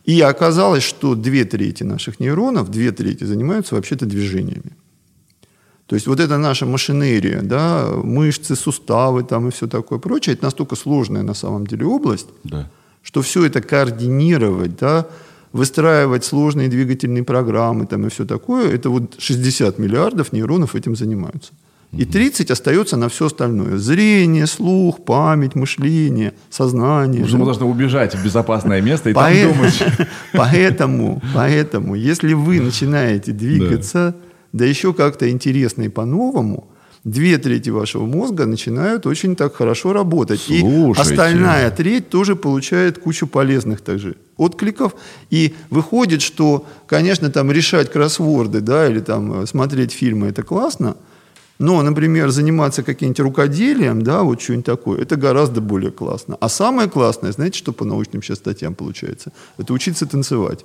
И оказалось, что две трети наших нейронов, две трети занимаются вообще-то движениями. То есть вот эта наша машинерия, да, мышцы, суставы там и все такое прочее, это настолько сложная на самом деле область, Да. что все это координировать, да, выстраивать сложные двигательные программы там и все такое, это вот 60 миллиардов нейронов этим занимаются. И 30 остается на все остальное. Зрение, слух, память, мышление, сознание. Мы должны убежать в безопасное место и там думать. Поэтому, поэтому, если вы начинаете двигаться, да еще как-то интересно и по-новому, две трети вашего мозга начинают очень так хорошо работать. И Слушайте. остальная треть тоже получает кучу полезных также откликов. И выходит, что, конечно, там решать кроссворды, да, или там э, смотреть фильмы, это классно, Но, например, заниматься каким-нибудь рукоделием, да, вот что-нибудь такое, это гораздо более классно. А самое классное, знаете, что по научным сейчас статьям получается? Это учиться танцевать.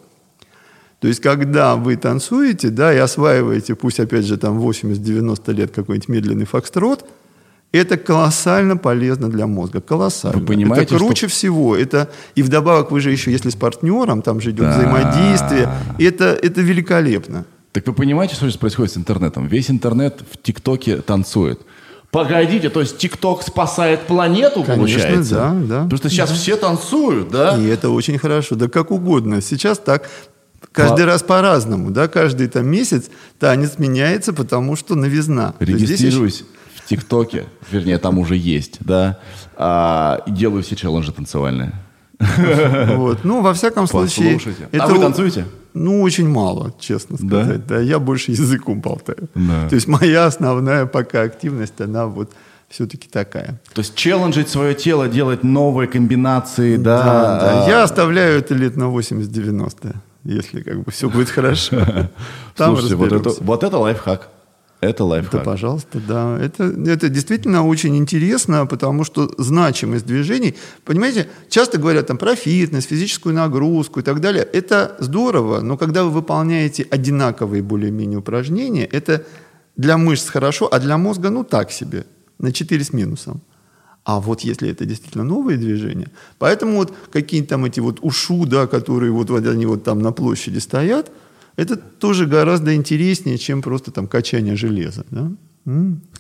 То есть, когда вы танцуете, да, и осваиваете, пусть, опять же, там 80-90 лет какой-нибудь медленный фокстрот, это колоссально полезно для мозга. Колоссально. Вы понимаете, это круче что... всего. Это, и вдобавок вы же еще, если с партнером, там же идет да. взаимодействие. Это, это великолепно. Так вы понимаете, что сейчас происходит с интернетом? Весь интернет в ТикТоке танцует. Погодите, то есть ТикТок спасает планету, Конечно, получается? да, да. Потому что сейчас да. все танцуют, да? И это очень хорошо. Да как угодно. Сейчас так каждый раз по-разному, да, каждый там месяц танец меняется, потому что новизна. Регистрируюсь в ТикТоке, вернее, там уже есть, да, а, делаю все челленджи танцевальные. Вот. Ну, во всяком случае... Послушайте. Это... А вы танцуете? Ну, очень мало, честно сказать. Да? да я больше языком болтаю. Да. То есть моя основная пока активность, она вот все-таки такая. То есть челленджить свое тело, делать новые комбинации, да? Да, да. А... Я оставляю это лет на 80-90, если как бы все будет хорошо. Слушайте, вот это, вот это лайфхак. Это лайфхак. Да, пожалуйста, да. Это, это действительно очень интересно, потому что значимость движений, понимаете, часто говорят там про фитнес, физическую нагрузку и так далее. Это здорово, но когда вы выполняете одинаковые более-менее упражнения, это для мышц хорошо, а для мозга ну так себе, на 4 с минусом. А вот если это действительно новые движения, поэтому вот какие-то там эти вот ушу, да, которые вот, вот они вот там на площади стоят – это тоже гораздо интереснее, чем просто там качание железа. Да?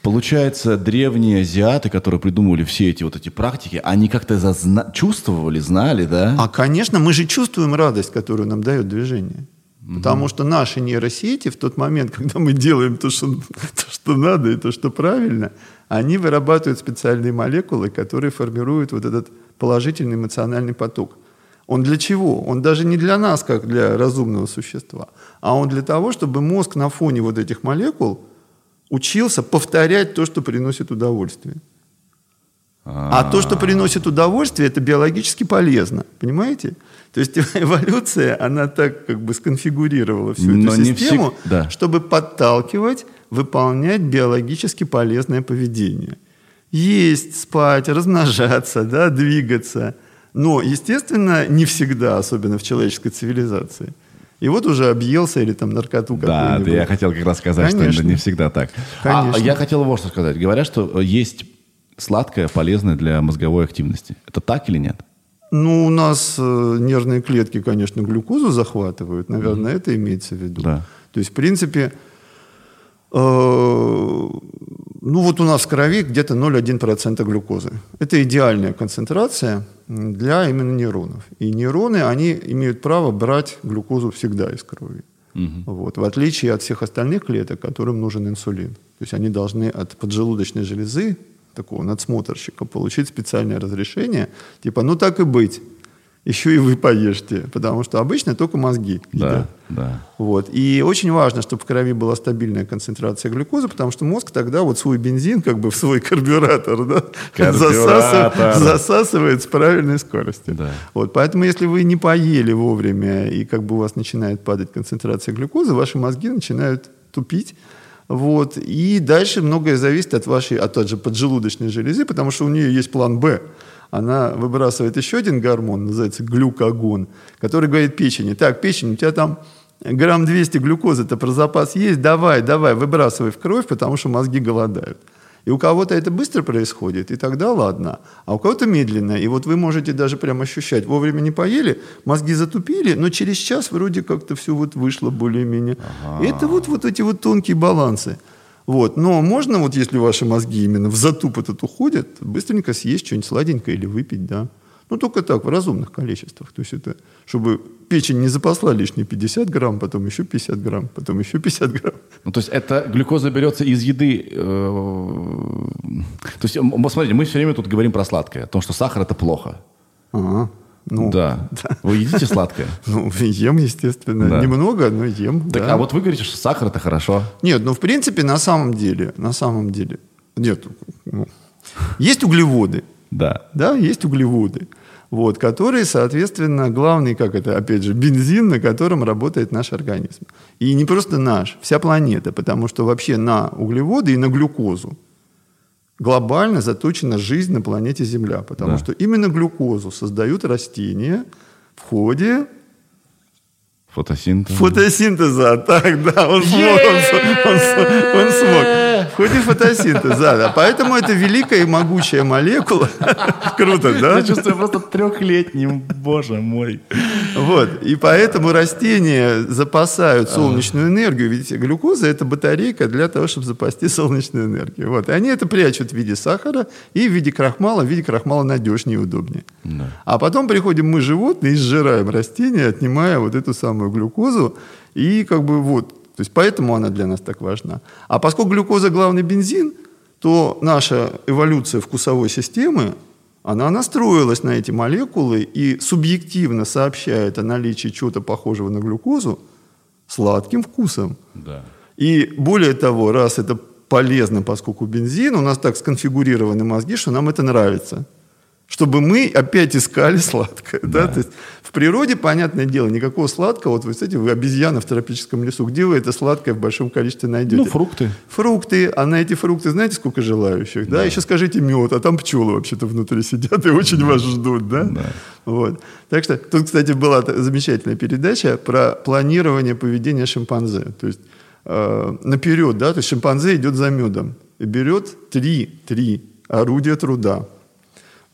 Получается, древние азиаты, которые придумывали все эти вот эти практики, они как-то зазна- чувствовали, знали, да? А, конечно, мы же чувствуем радость, которую нам дает движение. Угу. Потому что наши нейросети в тот момент, когда мы делаем то что, то, что надо и то, что правильно, они вырабатывают специальные молекулы, которые формируют вот этот положительный эмоциональный поток. Он для чего? Он даже не для нас, как для разумного существа, а он для того, чтобы мозг на фоне вот этих молекул учился повторять то, что приносит удовольствие. А то, что приносит удовольствие, это биологически полезно. Понимаете? То есть эволюция, она так как бы сконфигурировала всю Но эту систему, всег... да. чтобы подталкивать, выполнять биологически полезное поведение. Есть, спать, размножаться, да, двигаться – но, естественно, не всегда, особенно в человеческой цивилизации. И вот уже объелся или там наркоту Да, да я хотел как раз сказать, Конечно. что это не всегда так. А, Конечно. А я хотел вот что сказать. Говорят, что есть сладкое, полезное для мозговой активности. Это так или нет? Ну, у нас э, нервные клетки, конечно, глюкозу захватывают. Наверное, mm это имеется в виду. Да. То есть, в принципе, ну вот у нас в крови где-то 0,1% глюкозы. Это идеальная концентрация для именно нейронов. И нейроны, они имеют право брать глюкозу всегда из крови. Угу. Вот, в отличие от всех остальных клеток, которым нужен инсулин. То есть они должны от поджелудочной железы, такого надсмотрщика, получить специальное разрешение, типа, ну так и быть, еще и вы поешьте, потому что обычно только мозги едят. Да, да. Вот. И очень важно, чтобы в крови была стабильная концентрация глюкозы, потому что мозг тогда вот свой бензин как бы в свой карбюратор, да, Засасывает, засасывает с правильной скоростью. Да. Вот. Поэтому если вы не поели вовремя и как бы у вас начинает падать концентрация глюкозы, ваши мозги начинают тупить, вот. И дальше многое зависит от вашей, от той же поджелудочной железы, потому что у нее есть план «Б» она выбрасывает еще один гормон, называется глюкогон, который говорит печени, так, печень, у тебя там грамм 200 глюкозы-то про запас есть, давай, давай, выбрасывай в кровь, потому что мозги голодают. И у кого-то это быстро происходит, и тогда ладно. А у кого-то медленно. И вот вы можете даже прям ощущать, вовремя не поели, мозги затупили, но через час вроде как-то все вот вышло более-менее. Ага. Это вот, вот эти вот тонкие балансы. Вот. Но можно, вот если ваши мозги именно в затуп этот уходят, быстренько съесть что-нибудь сладенькое или выпить, да. Ну, только так, в разумных количествах. То есть это, чтобы печень не запасла лишние 50 грамм, потом еще 50 грамм, потом еще 50 грамм. Ну, то есть это глюкоза берется из еды. Э, то есть, смотрите, мы все время тут говорим про сладкое, о том, что сахар – это плохо. Ага. Ну, да. да. Вы едите сладкое? Ну, ем, естественно. Да. Немного, но ем. Так, да. А вот вы говорите, что сахар это хорошо. Нет, ну в принципе, на самом деле, на самом деле. Нет. Ну, есть углеводы. Да. Да, есть углеводы. вот, который, соответственно, главный, как это, опять же, бензин, на котором работает наш организм. И не просто наш, вся планета, потому что вообще на углеводы и на глюкозу глобально заточена жизнь на планете Земля, потому Да. что именно глюкозу создают растения в ходе Фотосинтез. фотосинтеза. Так, да, он смог, он, он он смог. В ходе фотосинтеза, да. Поэтому это великая и могучая молекула. Круто, да? Я чувствую просто трехлетним, боже мой. Вот. И поэтому растения запасают солнечную энергию. Ведь глюкоза – это батарейка для того, чтобы запасти солнечную энергию. Вот. И они это прячут в виде сахара и в виде крахмала. В виде крахмала надежнее и удобнее. Да. А потом приходим мы, животные, и сжираем растения, отнимая вот эту самую глюкозу. И как бы вот, то есть поэтому она для нас так важна. А поскольку глюкоза главный бензин, то наша эволюция вкусовой системы, она настроилась на эти молекулы и субъективно сообщает о наличии чего-то похожего на глюкозу сладким вкусом. Да. И более того, раз это полезно, поскольку бензин, у нас так сконфигурированы мозги, что нам это нравится. Чтобы мы опять искали сладкое. Да. То есть в природе, понятное дело, никакого сладкого. Вот вы, кстати, вы обезьяна в тропическом лесу. Где вы это сладкое в большом количестве найдете? Ну, фрукты. Фрукты, а на эти фрукты знаете, сколько желающих, да? Еще скажите мед, а там пчелы вообще-то внутри сидят и очень вас ждут, да? Да. Вот. Так что тут, кстати, была замечательная передача про планирование поведения шимпанзе. То есть э, наперед, да, то есть шимпанзе идет за медом и берет три, три орудия труда.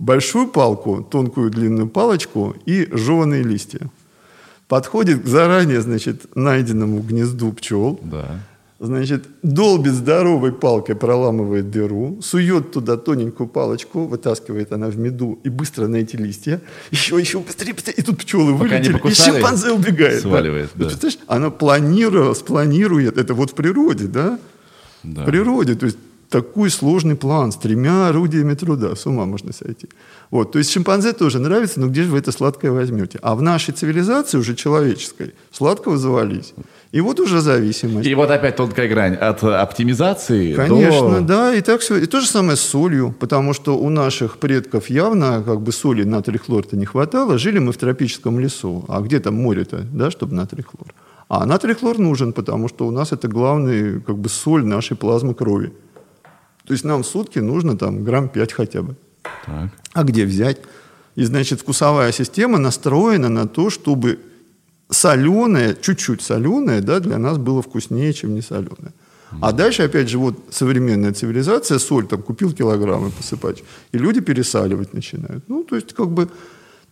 Большую палку, тонкую длинную палочку и жеванные листья. Подходит к заранее, значит, найденному гнезду пчел, Да. Значит, долбит здоровой палкой, проламывает дыру, сует туда тоненькую палочку, вытаскивает она в меду и быстро на эти листья. Еще, еще быстрее, быстрее. И тут пчелы Пока вылетели, и шимпанзе убегает. да. сваливает, Вот да. представляешь, она планирует, спланирует, это вот в природе, да? Да. В природе, то есть такой сложный план с тремя орудиями труда, с ума можно сойти. Вот, то есть шимпанзе тоже нравится, но где же вы это сладкое возьмете? А в нашей цивилизации, уже человеческой, сладкого завались. И вот уже зависимость. И вот опять тонкая грань от оптимизации Конечно, до... да, и так все. И то же самое с солью, потому что у наших предков явно как бы соли натрий хлор-то не хватало. Жили мы в тропическом лесу. А где там море-то, да, чтобы натрий хлор? А натрий хлор нужен, потому что у нас это главный как бы соль нашей плазмы крови. То есть нам в сутки нужно там грамм 5 хотя бы. Так. А где взять? И, значит, вкусовая система настроена на то, чтобы соленое, чуть-чуть соленое, да, для нас было вкуснее, чем не соленое. А дальше, опять же, вот современная цивилизация, соль там купил килограммы посыпать, и люди пересаливать начинают. Ну, то есть, как бы,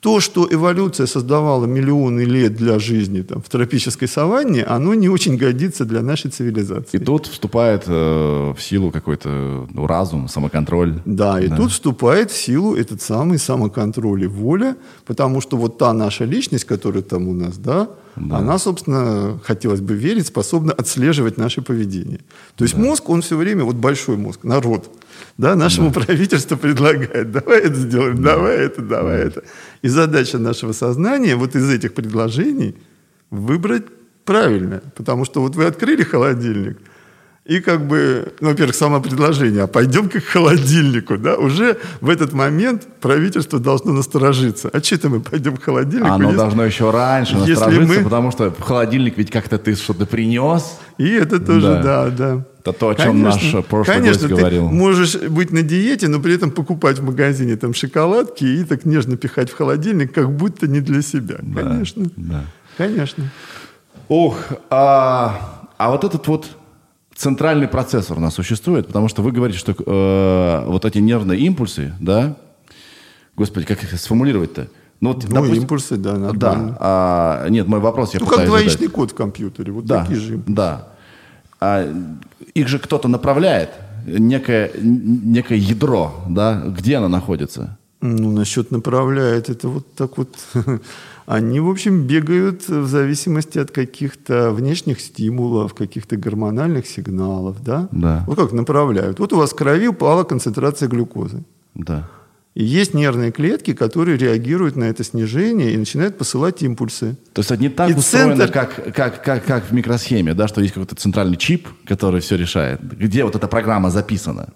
то, что эволюция создавала миллионы лет для жизни там, в тропической саванне, оно не очень годится для нашей цивилизации. И тут вступает э, в силу какой-то ну, разум, самоконтроль. Да, и тут вступает в силу этот самый самоконтроль и воля, потому что вот та наша личность, которая там у нас, да, она, собственно, хотелось бы верить, способна отслеживать наше поведение. То есть мозг, он все время, вот большой мозг, народ, да, нашему правительству предлагает, давай это сделаем, давай это, давай это. И задача нашего сознания вот из этих предложений выбрать правильное. Потому что вот вы открыли холодильник, и как бы, ну, во-первых, само предложение, а пойдем-ка к холодильнику, да, уже в этот момент правительство должно насторожиться. А что это мы пойдем к холодильнику? Оно если- должно еще раньше насторожиться, мы- потому что в холодильник ведь как-то ты что-то принес. И это тоже, Да. да, да. Это то, о чем наш прошлый конечно, гость говорил. ты можешь быть на диете, но при этом покупать в магазине там шоколадки и так нежно пихать в холодильник, как будто не для себя. Да, Конечно. да. Конечно. Ох, а, а вот этот вот центральный процессор у нас существует, потому что вы говорите, что э, вот эти нервные импульсы, да, господи, как их сформулировать-то? Ну, вот, Ну, допустим- импульсы, да, Да. нормально. а, нет, мой вопрос я Ну, как двоичный задать. код в компьютере. Вот Да, такие же импульсы. да. А, их же кто-то направляет, некое, некое ядро, да, где оно находится? Ну, насчет направляет, это вот так вот. Они, в общем, бегают в зависимости от каких-то внешних стимулов, каких-то гормональных сигналов, да? Да. Вот как направляют. Вот у вас в крови упала концентрация глюкозы. Да. И есть нервные клетки, которые реагируют на это снижение и начинают посылать импульсы. То есть это не так И устроено, центр- как, как, как, как в микросхеме, да, что есть какой-то центральный чип, который все решает. Где вот эта программа записана.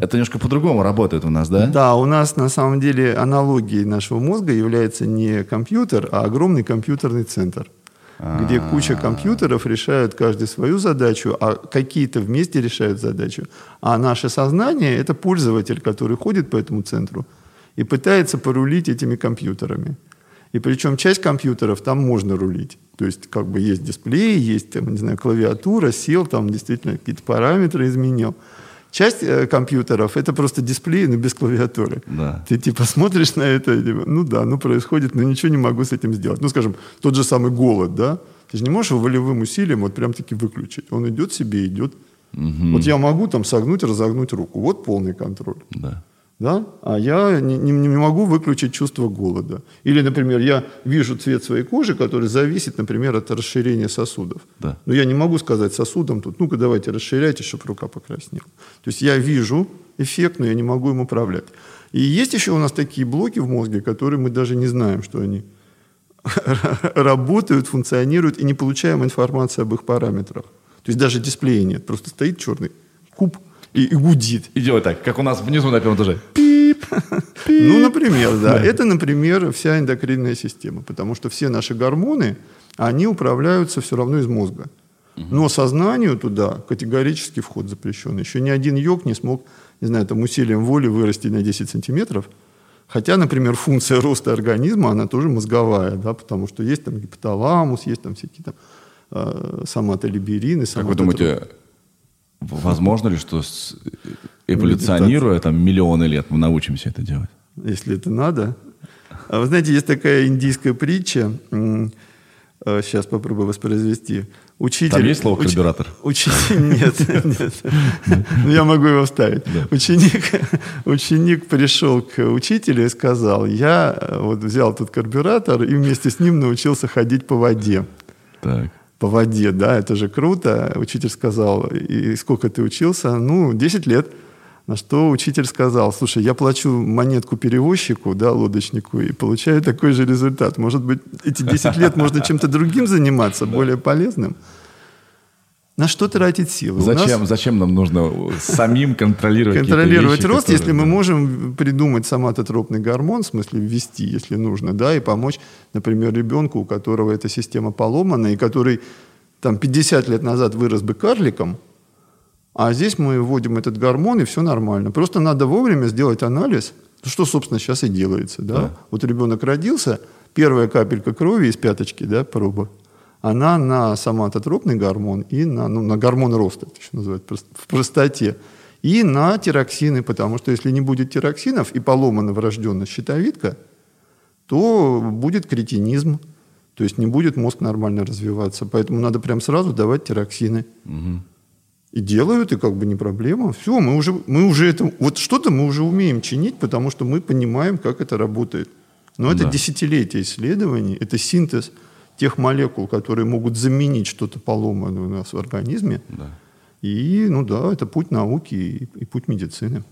Это немножко по-другому работает у нас, да? Да, у нас на самом деле аналогией нашего мозга является не компьютер, а огромный компьютерный центр, где куча компьютеров решают каждый свою задачу, а какие-то вместе решают задачу. А наше сознание – это пользователь, который ходит по этому центру и пытается порулить этими компьютерами. И причем часть компьютеров там можно рулить. То есть как бы есть дисплей, есть там, не знаю, клавиатура, сел, там действительно какие-то параметры изменил. Часть э, компьютеров это просто дисплей, но без клавиатуры. Да. Ты типа смотришь на это, и типа, ну да, ну происходит, но ничего не могу с этим сделать. Ну, скажем, тот же самый голод, да? Ты же не можешь его волевым усилием вот прям таки выключить. Он идет себе, идет. Вот я могу там согнуть, разогнуть руку. Вот полный контроль. Да. Да? А я не, не- не могу выключить чувство голода. Или, например, я вижу цвет своей кожи, который зависит, например, от расширения сосудов. Да. Но я не могу сказать сосудам тут, ну-ка давайте расширяйте, чтобы рука покраснела. То есть я вижу эффект, но я не могу им управлять. И есть еще у нас такие блоки в мозге, которые мы даже не знаем, что они работают, функционируют, и не получаем информации об их параметрах. То есть даже дисплея нет, просто стоит черный куб и, и гудит. И делай так, как у нас внизу на первом этаже. Ну, например, да. Это, например, вся эндокринная система, потому что все наши гормоны, они управляются все равно из мозга. Но сознанию туда категорически вход запрещен. Еще ни один йог не смог, не знаю, там усилием воли вырасти на 10 сантиметров. Хотя, например, функция роста организма, она тоже мозговая, да, потому что есть там гипоталамус, есть там всякие там э, соматолиберины. Как вы думаете, возможно ли, что с- эволюционируя там миллионы лет, мы научимся это делать? если это надо. А вы знаете, есть такая индийская притча, э, сейчас попробую воспроизвести. Учитель, Там есть слово уч- «карбюратор»? Учитель, нет, нет. Ну, я могу его вставить. Ученик, ученик пришел к учителю и сказал, я э, вот взял тут карбюратор и вместе с ним научился ходить по воде Так. По воде, да, это же круто. Учитель сказал, и сколько ты учился? Ну, 10 лет. На что учитель сказал, слушай, я плачу монетку перевозчику, да, лодочнику, и получаю такой же результат. Может быть, эти 10 лет можно чем-то другим заниматься, более полезным? На что тратить силы? У нас- Зачем, зачем нам нужно самим контролировать контролировать вещи, рост, которые- если мы можем придумать соматотропный гормон, в смысле ввести, если нужно, да, и помочь, например, ребенку, у которого эта система поломана, и который там 50 лет назад вырос бы карликом, а здесь мы вводим этот гормон, и все нормально. Просто надо вовремя сделать анализ, что, собственно, сейчас и делается. Да? Да. Вот ребенок родился, первая капелька крови из пяточки, да, проба, она на соматотропный гормон и на, ну, на гормон роста, это еще называют в простоте, и на тироксины, потому что если не будет тироксинов и поломана врожденная щитовидка, то будет кретинизм, то есть не будет мозг нормально развиваться. Поэтому надо прям сразу давать тироксины. И делают, и как бы не проблема. Все, мы уже, мы уже это, вот что-то мы уже умеем чинить, потому что мы понимаем, как это работает. Но это Да. десятилетия исследований, это синтез тех молекул, которые могут заменить что-то поломанное у нас в организме. Да. И, ну да, это путь науки и, и путь медицины.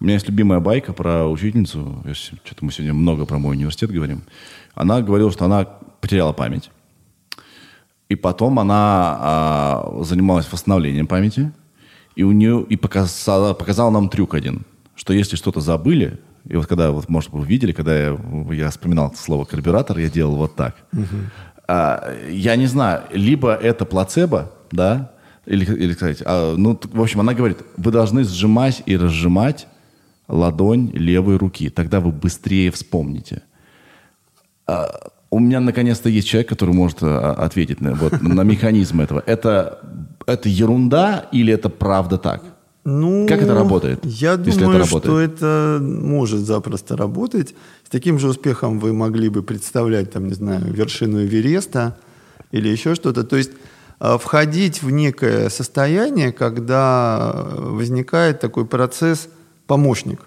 У меня есть любимая байка про учительницу. Что-то мы сегодня много про мой университет говорим. Она говорила, что она потеряла память. И потом она а, занималась восстановлением памяти. И у нее и показала, показала нам трюк один, что если что-то забыли, и вот когда, вот, может, вы видели, когда я, я вспоминал слово карбюратор, я делал вот так. А, я не знаю, либо это плацебо, да, или, или сказать, а, ну, в общем, она говорит, вы должны сжимать и разжимать ладонь левой руки, тогда вы быстрее вспомните. А, у меня наконец-то есть человек, который может а, ответить на, вот, на механизм этого. Это, это ерунда или это правда так? Ну, Как это работает, Я если думаю, это что работает? это может запросто работать. С таким же успехом вы могли бы представлять, там, не знаю, вершину Эвереста или еще что-то. То есть э, входить в некое состояние, когда возникает такой процесс помощник.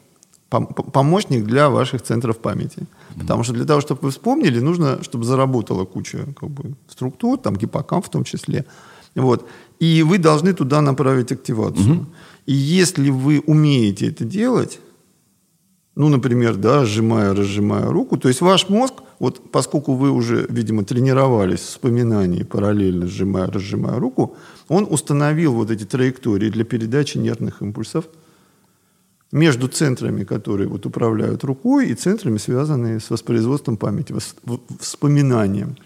Помощник для ваших центров памяти. Потому что для того, чтобы вы вспомнили, нужно, чтобы заработала куча как бы, структур, там гиппокамп в том числе. Вот. И вы должны туда направить активацию. И если вы умеете это делать, ну, например, да, сжимая, разжимая руку. То есть ваш мозг, вот поскольку вы уже, видимо, тренировались в вспоминании параллельно сжимая, разжимая руку, он установил вот эти траектории для передачи нервных импульсов между центрами, которые вот управляют рукой, и центрами, связанные с воспроизводством памяти, вспоминанием.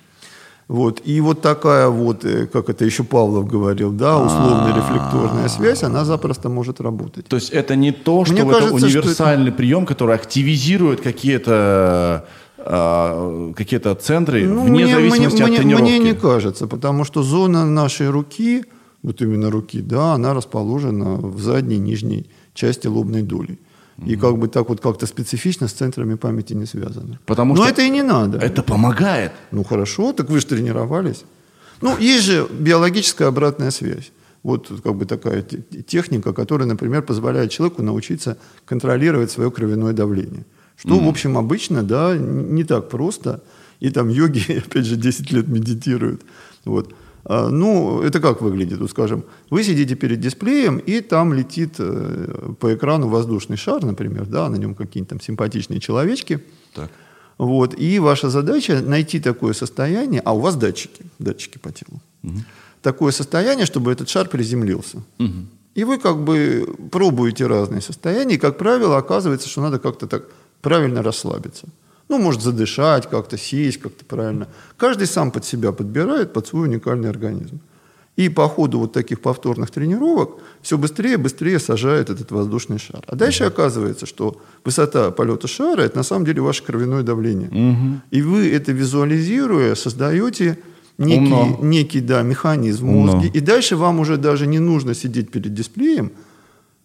Вот. И вот такая вот, э, как это еще Павлов говорил, да, условная рефлекторная связь, она запросто может работать. То есть это не то, что это универсальный прием, который активизирует какие-то а, какие-то центры ну, вне мне, зависимости мне, от тренировки? Мне не кажется, потому что зона нашей руки, вот именно руки, да, она расположена в задней нижней части лобной доли. И как бы так вот как-то специфично с центрами памяти не связано. Потому Но что это и не надо. Это помогает. Ну хорошо, так вы же тренировались. Ну, есть же биологическая обратная связь. Вот как бы такая техника, которая, например, позволяет человеку научиться контролировать свое кровяное давление. Что, mm. в общем, обычно, да, не так просто. И там йоги, опять же, 10 лет медитируют. Вот. А, ну, это как выглядит? Вот, скажем, вы сидите перед дисплеем, и там летит э, по экрану воздушный шар, например, да, на нем какие-нибудь там симпатичные человечки. Так. Вот, и ваша задача найти такое состояние, а у вас датчики, датчики по телу. Угу. Такое состояние, чтобы этот шар приземлился. Угу. И вы как бы пробуете разные состояния, и, как правило, оказывается, что надо как-то так правильно расслабиться. Ну, может задышать как-то, сесть как-то правильно. Каждый сам под себя подбирает, под свой уникальный организм. И по ходу вот таких повторных тренировок все быстрее и быстрее сажает этот воздушный шар. А дальше оказывается, что высота полета шара – это на самом деле ваше кровяное давление. Угу. И вы это визуализируя создаете некий, некий да, механизм в мозге. Умно. И дальше вам уже даже не нужно сидеть перед дисплеем,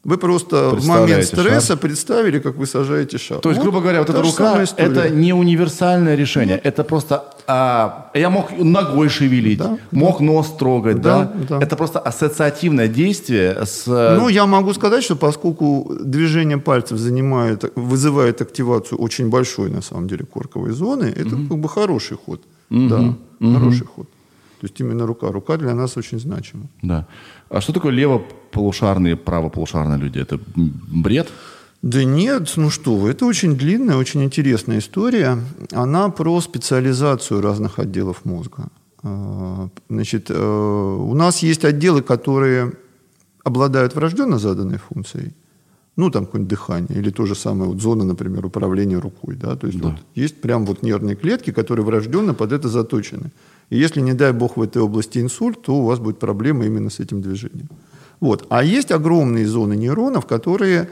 вы просто в момент стресса шар. представили, как вы сажаете шар. То есть, вот, грубо говоря, вот эта рука – это не универсальное решение. Нет. Это просто… А, я мог ногой шевелить, да, мог да. нос трогать, да, да? да? Это просто ассоциативное действие с… Ну, я могу сказать, что поскольку движение пальцев занимает, вызывает активацию очень большой, на самом деле, корковой зоны, это угу. как бы хороший ход. Угу. Да, угу. хороший ход. То есть именно рука. Рука для нас очень значима. Да. А что такое левополушарные, правополушарные люди? Это бред? Да нет, ну что вы, это очень длинная, очень интересная история. Она про специализацию разных отделов мозга. А, значит, э, у нас есть отделы, которые обладают врожденно заданной функцией, ну, там какое-нибудь дыхание, или то же самое, вот зона, например, управления рукой, да, то есть да. вот есть прям вот нервные клетки, которые врожденно под это заточены. И если, не дай бог, в этой области инсульт, то у вас будет проблема именно с этим движением. Вот. А есть огромные зоны нейронов, которые,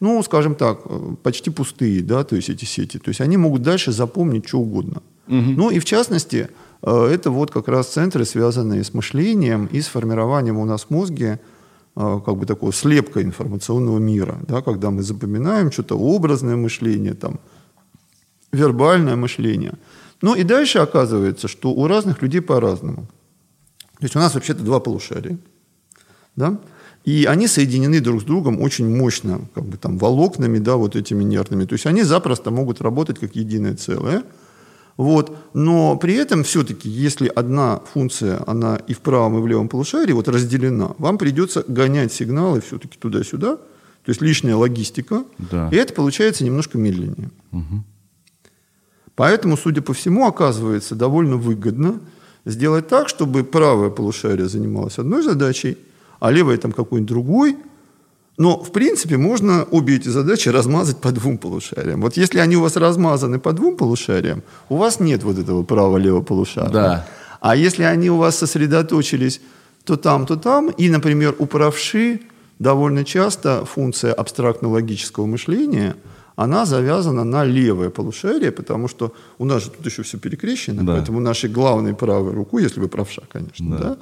ну, скажем так, почти пустые, да, то есть эти сети. То есть они могут дальше запомнить что угодно. Угу. Ну и в частности, э, это вот как раз центры, связанные с мышлением и с формированием у нас в мозге э, как бы такого слепка информационного мира, да, когда мы запоминаем что-то образное мышление, там, вербальное мышление – ну и дальше оказывается, что у разных людей по-разному. То есть у нас вообще-то два полушария. Да? И они соединены друг с другом очень мощно, как бы там волокнами, да, вот этими нервными. То есть они запросто могут работать как единое целое. Вот. Но при этом все-таки, если одна функция, она и в правом, и в левом полушарии вот разделена, вам придется гонять сигналы все-таки туда-сюда, то есть лишняя логистика, да. и это получается немножко медленнее. Угу. Поэтому, судя по всему, оказывается довольно выгодно сделать так, чтобы правое полушарие занималось одной задачей, а левое там какой-нибудь другой. Но, в принципе, можно обе эти задачи размазать по двум полушариям. Вот если они у вас размазаны по двум полушариям, у вас нет вот этого правого-левого полушария. Да. А если они у вас сосредоточились то там, то там, и, например, у правши довольно часто функция абстрактно-логического мышления – она завязана на левое полушарие, потому что у нас же тут еще все перекрещено, да. поэтому нашей главной правой рукой, если вы правша, конечно, да. Да,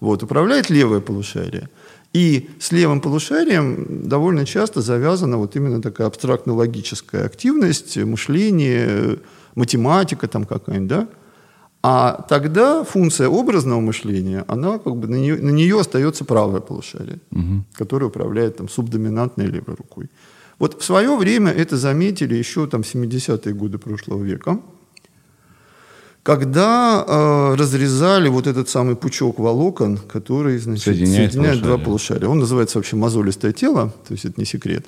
вот, управляет левое полушарие. И с левым полушарием довольно часто завязана вот именно такая абстрактно-логическая активность, мышление, математика там какая-нибудь, да? А тогда функция образного мышления, она как бы на нее, на нее остается правое полушарие, угу. которое управляет там субдоминантной левой рукой. Вот в свое время это заметили еще там 70-е годы прошлого века, когда э, разрезали вот этот самый пучок волокон, который значит, соединяет, соединяет два полушария. Он называется вообще мозолистое тело, то есть это не секрет.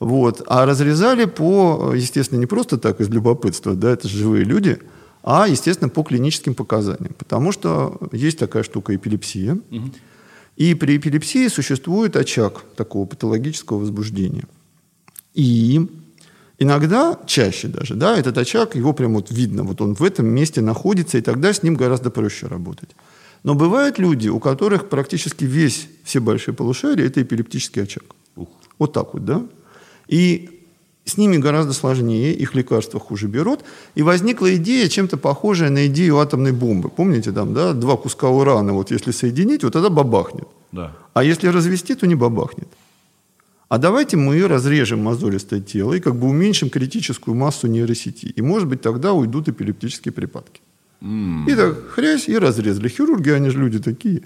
Вот. А разрезали по, естественно, не просто так из любопытства, да, это живые люди, а, естественно, по клиническим показаниям. Потому что есть такая штука эпилепсия. Угу. И при эпилепсии существует очаг такого патологического возбуждения. И иногда, чаще даже, да, этот очаг, его прям вот видно, вот он в этом месте находится, и тогда с ним гораздо проще работать. Но бывают люди, у которых практически весь, все большие полушария – это эпилептический очаг. Ух. Вот так вот, да? И с ними гораздо сложнее, их лекарства хуже берут. И возникла идея, чем-то похожая на идею атомной бомбы. Помните, там, да, два куска урана, вот если соединить, вот тогда бабахнет. Да. А если развести, то не бабахнет. А давайте мы разрежем мозолистое тело и как бы уменьшим критическую массу нейросети. И, может быть, тогда уйдут эпилептические припадки. Mm. И так хрясь, и разрезали. Хирурги, они же люди такие.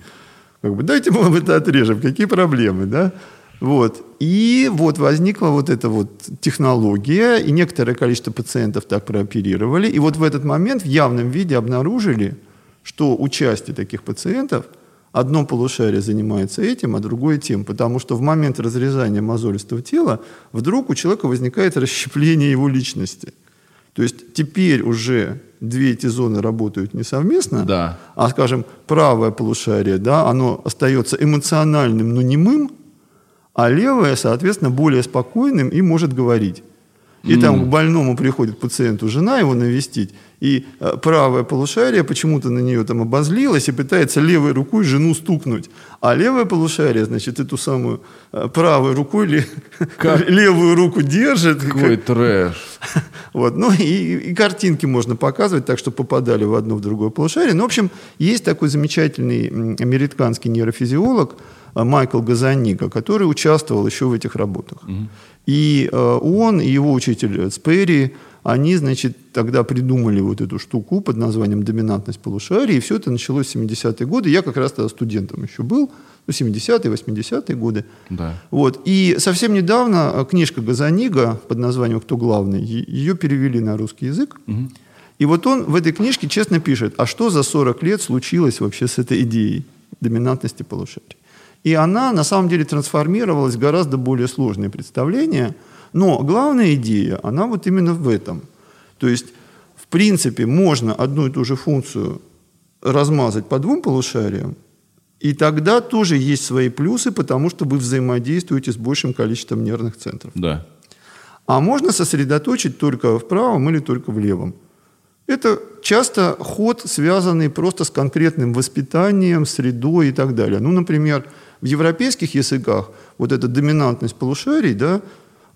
Как бы, дайте мы это отрежем, какие проблемы, да? Вот. И вот возникла вот эта вот технология, и некоторое количество пациентов так прооперировали. И вот в этот момент в явном виде обнаружили, что у части таких пациентов одно полушарие занимается этим, а другое тем. Потому что в момент разрезания мозолистого тела вдруг у человека возникает расщепление его личности. То есть теперь уже две эти зоны работают не совместно, да. а, скажем, правое полушарие, да, оно остается эмоциональным, но немым, а левое, соответственно, более спокойным и может говорить. И mm. там к больному приходит пациенту жена его навестить, и э, правое полушарие почему-то на нее там обозлилось и пытается левой рукой жену стукнуть. А левое полушарие, значит, эту самую э, правой рукой ли, левую руку держит. Какой как... трэш. Вот, ну и, и картинки можно показывать, так что попадали в одно, в другое полушарие. Ну, в общем, есть такой замечательный американский нейрофизиолог, Э, Майкл Газанига, который участвовал еще в этих работах. Угу. И э, он, и его учитель Спери, они, значит, тогда придумали вот эту штуку под названием «доминантность полушария», и все это началось в 70-е годы. Я как раз тогда студентом еще был, ну, 70-е, 80-е годы. Да. Вот. И совсем недавно э, книжка Газанига под названием «Кто главный?» ее перевели на русский язык. Угу. И вот он в этой книжке честно пишет, а что за 40 лет случилось вообще с этой идеей доминантности полушария? И она на самом деле трансформировалась в гораздо более сложное представление. Но главная идея, она вот именно в этом. То есть, в принципе, можно одну и ту же функцию размазать по двум полушариям, и тогда тоже есть свои плюсы, потому что вы взаимодействуете с большим количеством нервных центров. Да. А можно сосредоточить только в правом или только в левом. Это часто ход, связанный просто с конкретным воспитанием, средой и так далее. Ну, например, в европейских языках вот эта доминантность полушарий, да,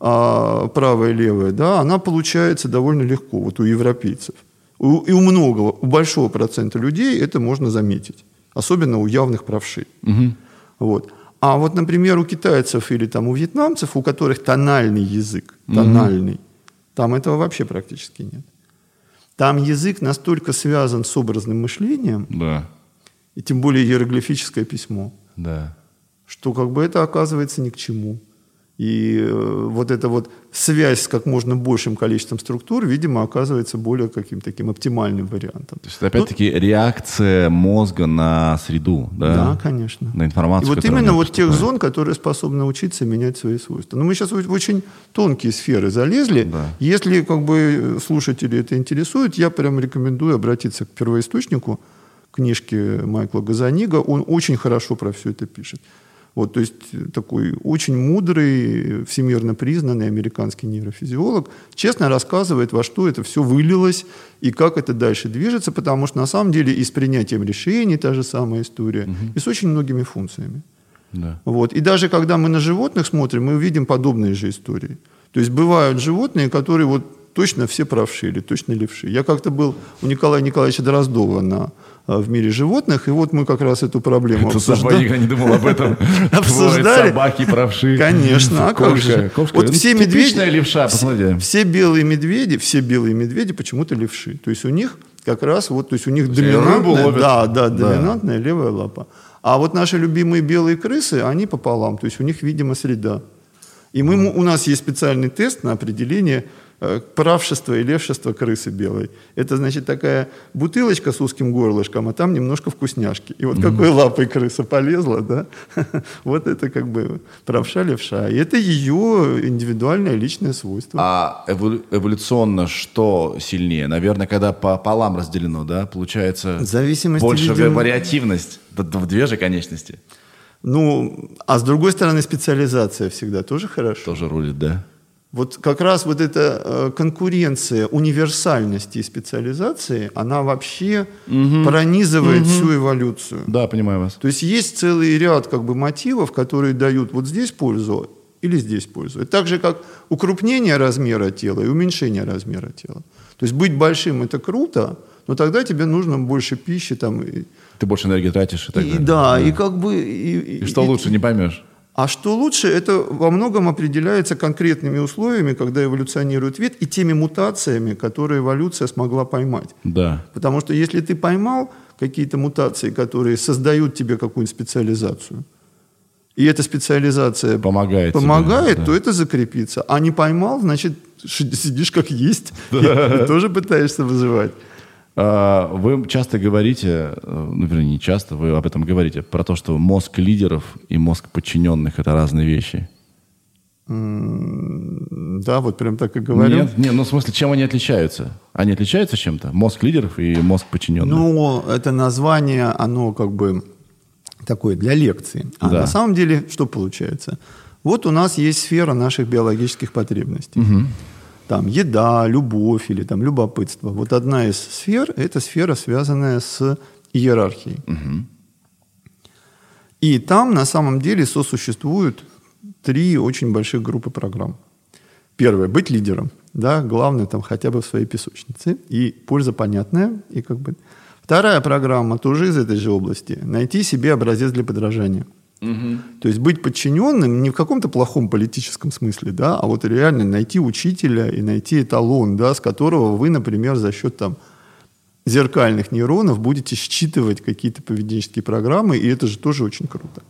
а правая и левая, да, она получается довольно легко вот у европейцев. У, и у многого, у большого процента людей это можно заметить. Особенно у явных правшей. Угу. Вот. А вот, например, у китайцев или там у вьетнамцев, у которых тональный язык, тональный, угу. там этого вообще практически нет. Там язык настолько связан с образным мышлением, да. и тем более иероглифическое письмо, да что как бы это оказывается ни к чему. И э, вот эта вот связь с как можно большим количеством структур, видимо, оказывается более каким-то таким оптимальным вариантом. То есть опять-таки ну, реакция мозга на среду, да? Да, конечно. На информацию. И вот именно вот тех зон, которые способны учиться менять свои свойства. Но мы сейчас в очень тонкие сферы залезли. Да. Если как бы слушатели это интересует, я прям рекомендую обратиться к первоисточнику книжки Майкла Газанига. Он очень хорошо про все это пишет. Вот, то есть э, такой очень мудрый, всемирно признанный американский нейрофизиолог честно рассказывает, во что это все вылилось и как это дальше движется, потому что на самом деле и с принятием решений та же самая история, угу. и с очень многими функциями. Да. Вот. И даже когда мы на животных смотрим, мы видим подобные же истории. То есть бывают животные, которые вот точно все правши или точно левши. Я как-то был у Николая Николаевича Дроздова на в мире животных. И вот мы как раз эту проблему Это обсуждали. никогда не думал об этом. Обсуждали. Собаки, правши. Конечно. А как же? Вот все медведи... левша, посмотри. Все белые медведи, все белые медведи почему-то левши. То есть у них как раз вот, то есть у них доминантная, да, да, доминантная левая лапа. А вот наши любимые белые крысы, они пополам. То есть у них, видимо, среда. И мы, у нас есть специальный тест на определение э, правшество и левшество крысы белой. Это, значит, такая бутылочка с узким горлышком, а там немножко вкусняшки. И вот какой лапой крыса полезла, да, вот это как бы правша, левша. И это ее индивидуальное личное свойство. А эволю- эволюционно что сильнее? Наверное, когда по полам разделено, да, получается больше видимо- вариативность. В две же конечности Ну, а с другой стороны, специализация всегда тоже хорошо. тоже рулит, да? Вот как раз вот эта э, конкуренция универсальности и специализации, она вообще пронизывает всю эволюцию. Да, понимаю вас. То есть есть целый ряд как бы мотивов, которые дают вот здесь пользу или здесь пользу. Это так же, как укрупнение размера тела и уменьшение размера тела. То есть быть большим – это круто, но тогда тебе нужно больше пищи. Там, и, Ты больше энергии тратишь и так и далее. да, и как бы... И, И что лучше, не поймешь. А что лучше, это во многом определяется конкретными условиями, когда эволюционирует вид, и теми мутациями, которые эволюция смогла поймать. Да. Потому что если ты поймал какие-то мутации, которые создают тебе какую-нибудь специализацию, и эта специализация Помогает тебе, помогает да. то это закрепится. А не поймал, значит, сидишь как есть, и тоже пытаешься выживать. А, Вы часто говорите, э, ну, вернее, не часто, вы об этом говорите, про то, что мозг лидеров и мозг подчиненных – это разные вещи. Да, вот прям так и говорю. Нет, нет, ну, в смысле, чем они отличаются? Они отличаются чем-то? Мозг лидеров и мозг подчиненных? Ну, это название, оно как бы такое для лекции. А Да. на самом деле, что получается? Вот у нас есть сфера наших биологических потребностей. Там еда, любовь или там любопытство. Вот одна из сфер – это сфера, связанная с иерархией. И там на самом деле сосуществуют три очень больших группы программ. Первое – быть лидером. Да, главное там хотя бы в своей песочнице. И польза понятная. И как бы... Вторая программа тоже из этой же области. Найти себе образец для подражания. То есть быть подчиненным не в каком-то плохом политическом смысле, да, а вот реально найти учителя и найти эталон, да, с которого вы, например, за счет там, зеркальных нейронов будете считывать какие-то поведенческие программы, и это же тоже очень круто.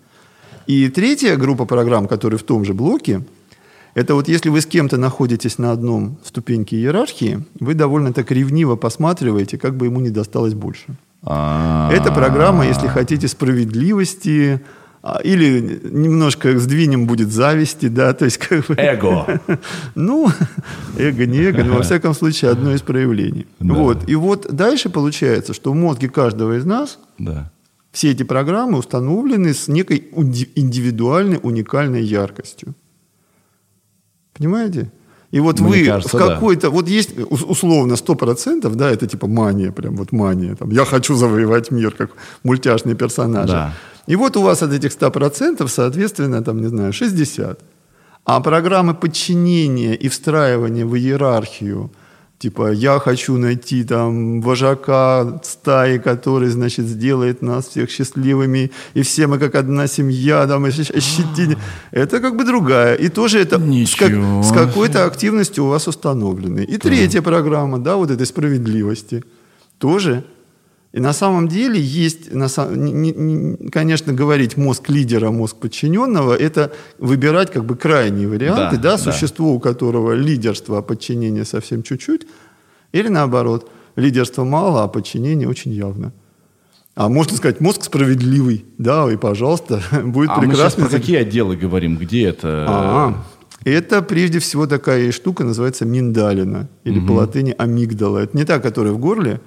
И третья группа программ, которые в том же блоке, это вот если вы с кем-то находитесь на одном ступеньке иерархии, вы довольно так ревниво посматриваете, как бы ему не досталось больше. А, Это программа, если хотите, справедливости, или немножко сдвинем будет зависти, да, то есть как бы... Эго. Ну, эго, не эго, но во всяком случае одно из проявлений. Да. Вот. И вот дальше получается, что в мозге каждого из нас Да. все эти программы установлены с некой индивидуальной, уникальной яркостью. Понимаете? И вот Мне вы кажется, в да. какой-то... Вот есть ус- условно 100%, да, это типа мания, прям вот мания. Там, я хочу завоевать мир, как мультяшные персонажи. Да. И вот у вас от этих 100%, соответственно, там, не знаю, 60. А программы подчинения и встраивания в иерархию, типа, я хочу найти там вожака стаи, который, значит, сделает нас всех счастливыми, и все мы как одна семья, там, ощетине. Это как бы другая. И тоже это с, как- с какой-то активностью у вас установлены. И третья программа, да, вот этой справедливости, тоже и на самом деле есть, на не- не- не- конечно, говорить мозг лидера, мозг подчиненного, это выбирать как бы крайние варианты, Да, да, да. существо, у которого лидерство, а подчинение совсем чуть-чуть, или наоборот, лидерства мало, а подчинение очень явно. А можно сказать, мозг справедливый, да, и пожалуйста, будет А мы сейчас прекрасно. про какие отделы говорим? Где это? А, это прежде всего такая штука, называется миндалина, или по латыни амигдала. Это не та, которая в горле,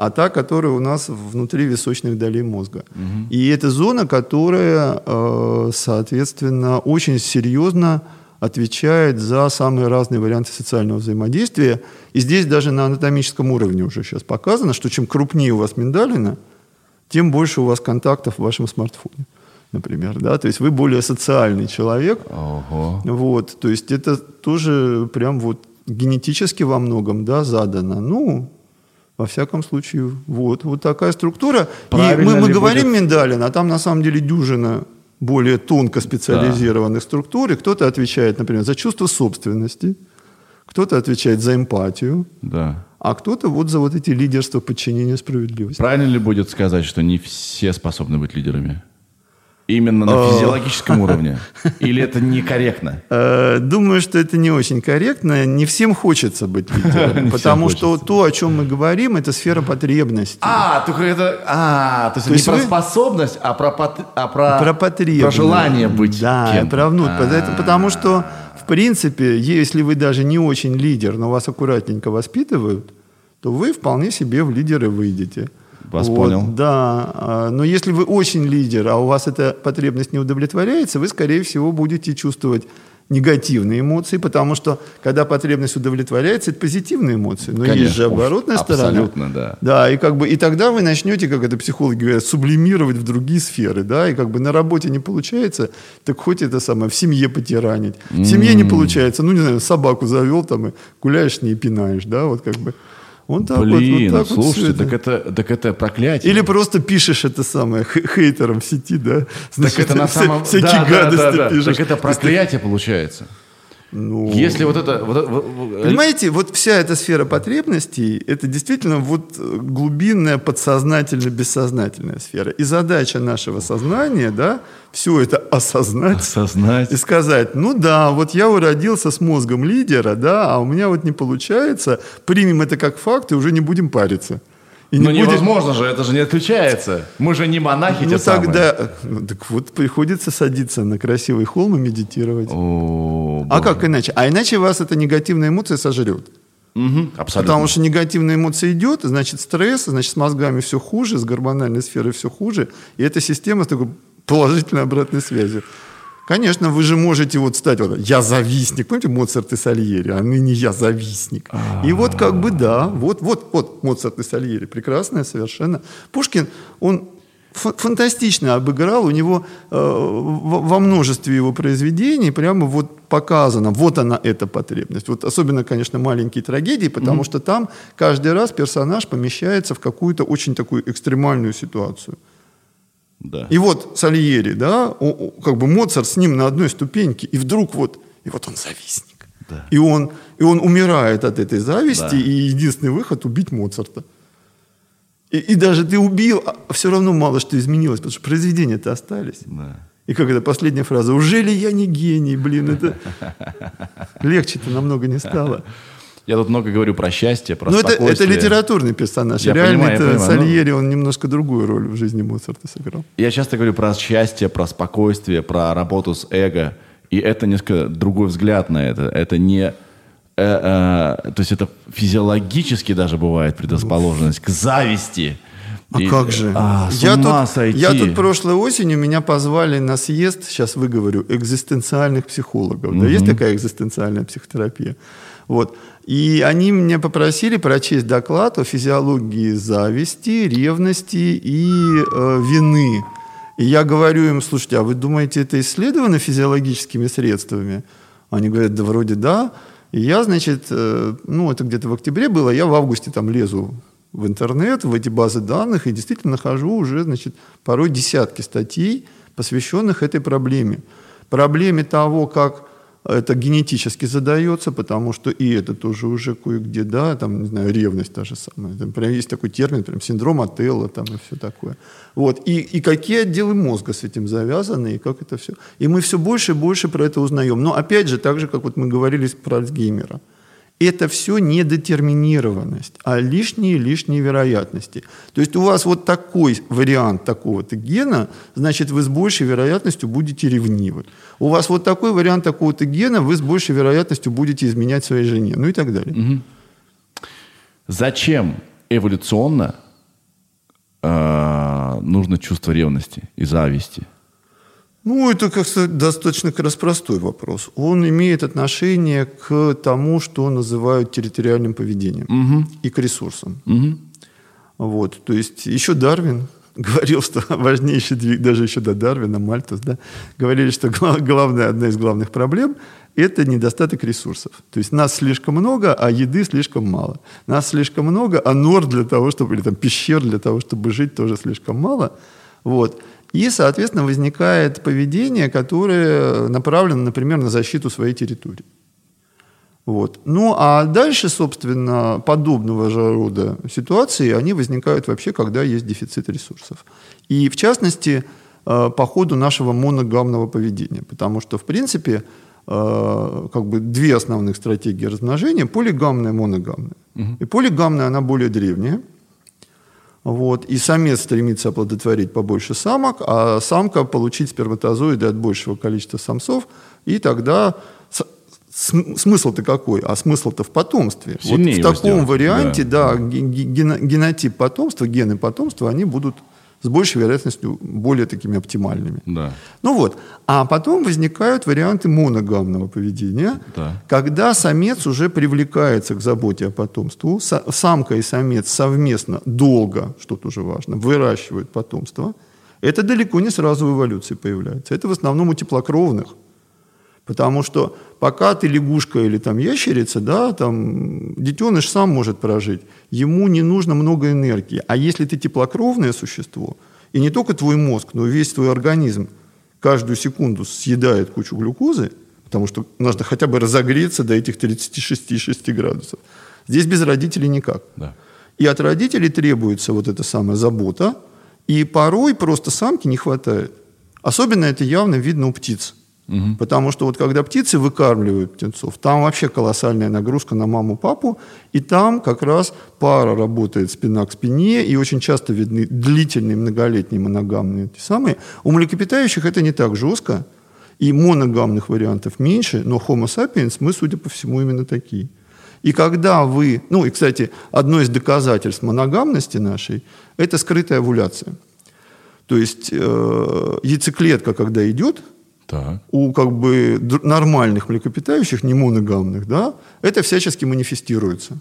а та, которая у нас внутри височных долей мозга. И это зона, которая, э, соответственно, очень серьезно отвечает за самые разные варианты социального взаимодействия. И здесь даже на анатомическом уровне уже сейчас показано, что чем крупнее у вас миндалина, тем больше у вас контактов в вашем смартфоне, например. Да? То есть вы более социальный человек, Ого. вот, то есть это тоже прям вот генетически во многом, да, задано. Ну, во всяком случае, вот, вот такая структура. И мы, мы говорим будет- миндалин, а там на самом деле дюжина более тонко специализированных структур. И кто-то отвечает, например, за чувство собственности, кто-то отвечает за эмпатию, Да. а кто-то вот за вот эти лидерства, подчинения, справедливости. Правильно ли будет сказать, что не все способны быть лидерами? Именно на физиологическом уровне? Или это некорректно? Э, Думаю, что это не очень корректно. Не всем хочется быть лидером. Потому что то, о чем мы говорим, это сфера потребностей. А, только это... А, то есть, не про способность, а про, а про, Про потребность. про желание быть Да, про внут- А. Это потому что, в принципе, если вы даже не очень лидер, но вас аккуратненько воспитывают, то вы вполне себе в лидеры выйдете. Вас Вот, понял. Да, а, но если вы очень лидер, а у вас эта потребность не удовлетворяется, вы, скорее всего, будете чувствовать негативные эмоции, потому что, когда потребность удовлетворяется, это позитивные эмоции. Но есть Конечно, же оборотная уж сторона. абсолютно, да. Да, и как бы и тогда вы начнете, как это психологи говорят, сублимировать в другие сферы, да, и как бы на работе не получается, так хоть это самое в семье потиранить. В семье не получается, ну не знаю, собаку завел там и гуляешь с ней пинаешь, да, вот как бы. Вот так Блин, вот, вот так вот слушайте, всё так это, так это проклятие. Или просто пишешь это самое х- хейтерам в сети, да? Так Значит, это на вся- самом... всякие да, да, гадости да, да. пишешь. Так это проклятие получается. Ну, Если вот это... вот вот- Понимаете, вот вся эта сфера потребностей, это действительно вот э, глубинная, подсознательно-бессознательная сфера. И задача нашего сознания, да, все это осознать Осознать. и сказать, ну да, вот я уродился с мозгом лидера, да, а у меня вот не получается, примем это как факт и уже не будем париться. И Ну не будем- невозможно же, это же не отключается. Мы же не монахи Ну те тогда, ну, так вот приходится садиться на красивый холм и медитировать. О, А боже. как иначе? А иначе вас эта негативная эмоция сожрет. Мгм, абсолютно. Потому что негативная эмоция идет, значит стресс, значит с мозгами все хуже, с гормональной сферой все хуже. И эта система с такой положительной обратной связью. Конечно, вы же можете вот стать вот «я завистник». Помните Моцарт и Сальери? А ныне я завистник. И вот как бы да, вот, вот, вот Моцарт и Сальери. Прекрасная совершенно. Пушкин, он фа- фантастично обыграл, у него э, во множестве его произведений прямо вот показано, вот она эта потребность. Вот особенно, конечно, маленькие трагедии, потому что там каждый раз персонаж помещается в какую-то очень такую экстремальную ситуацию. Да. И вот Сальери, да, как бы Моцарт с ним на одной ступеньке, и вдруг вот, и вот он завистник. Да. И, он, и он умирает от этой зависти, Да. и единственный выход – убить Моцарта. И, и даже ты убил, а все равно мало что изменилось, потому что произведения-то остались. Да. И как это последняя фраза, уже ли я не гений, блин, это легче-то намного не стало. Я тут много говорю про счастье, про Но Ну, это, это литературный персонаж. Я Реально, понимаю, я это понимаю, ну. Сальери, он немножко другую роль в жизни Моцарта сыграл. Я часто говорю про счастье, про спокойствие, про работу с эго. И это несколько другой взгляд на это. Это не... э, э, то есть это физиологически даже бывает предрасположенность к зависти. А И- как же? А, с я, ума тут, сойти. я тут прошлой осенью, меня позвали на съезд, сейчас выговорю, экзистенциальных психологов. Да, есть такая экзистенциальная психотерапия. Вот. И они меня попросили прочесть доклад о физиологии зависти, ревности и э, вины. И я говорю им, слушайте, а вы думаете, это исследовано физиологическими средствами? Они говорят, да вроде да. И я, значит, э, ну это где-то в октябре было, я в августе там лезу в интернет, в эти базы данных, и действительно нахожу уже, значит, порой десятки статей, посвященных этой проблеме. Проблеме того, как это генетически задается, потому что и это тоже уже кое-где, да, там, не знаю, ревность та же самая. Там прям есть такой термин, прям синдром Отелла там и все такое. Вот. И, и какие отделы мозга с этим завязаны, и как это все. И мы все больше и больше про это узнаем. Но опять же, так же, как вот мы говорили про Альцгеймера. Это все недетерминированность, а лишние-лишние вероятности. То есть у вас вот такой вариант такого-то гена, значит, вы с большей вероятностью будете ревнивы. У вас вот такой вариант такого-то гена, вы с большей вероятностью будете изменять своей жене, ну и так далее. Зачем эволюционно э, нужно чувство ревности и зависти? Ну, это как-то достаточно как раз простой вопрос. Он имеет отношение к тому, что называют территориальным поведением и к ресурсам. Вот, то есть еще Дарвин говорил, что важнейший двиг, даже еще до Дарвина, Мальтус, да, говорили, что гла- главная, одна из главных проблем – это недостаток ресурсов. То есть нас слишком много, а еды слишком мало. Нас слишком много, а нор для того, чтобы, или там пещер для того, чтобы жить, тоже слишком мало. Вот. И, соответственно, возникает поведение, которое направлено, например, на защиту своей территории. Вот. Ну, а дальше, собственно, подобного же рода ситуации, они возникают вообще, когда есть дефицит ресурсов. И, в частности, э, по ходу нашего моногамного поведения. Потому что, в принципе, э, как бы две основных стратегии размножения – полигамная и моногамная. Угу. И полигамная, она более древняя. Вот, и самец стремится оплодотворить побольше самок, а самка получить сперматозоиды от большего количества самцов, и тогда смысл-то какой? А смысл-то в потомстве. Сильнее вот в таком сделать. варианте, да, да ген, генотип потомства, гены потомства, они будут с большей вероятностью более такими оптимальными. Да. Ну вот. А потом возникают варианты моногамного поведения, да. когда самец уже привлекается к заботе о потомстве. Самка и самец совместно долго, что тоже важно, выращивают потомство. Это далеко не сразу в эволюции появляется. Это в основном у теплокровных. Потому что пока ты лягушка или там ящерица, да, там детеныш сам может прожить, ему не нужно много энергии. А если ты теплокровное существо, и не только твой мозг, но и весь твой организм каждую секунду съедает кучу глюкозы, потому что нужно хотя бы разогреться до этих 36,6 градусов. Здесь без родителей никак. Да. И от родителей требуется вот эта самая забота, и порой просто самки не хватает. Особенно это явно видно у птиц. Угу. Потому что вот когда птицы выкармливают птенцов, там вообще колоссальная нагрузка на маму-папу, и там как раз пара работает спина к спине, и очень часто видны длительные многолетние моногамные те самые. У млекопитающих это не так жестко, и моногамных вариантов меньше, но Homo sapiens мы, судя по всему, именно такие. И когда вы, ну и, кстати, одно из доказательств моногамности нашей – это скрытая овуляция. То есть э, яйцеклетка, когда идет, так. у как бы нормальных млекопитающих, не моногамных, да, это всячески манифестируется.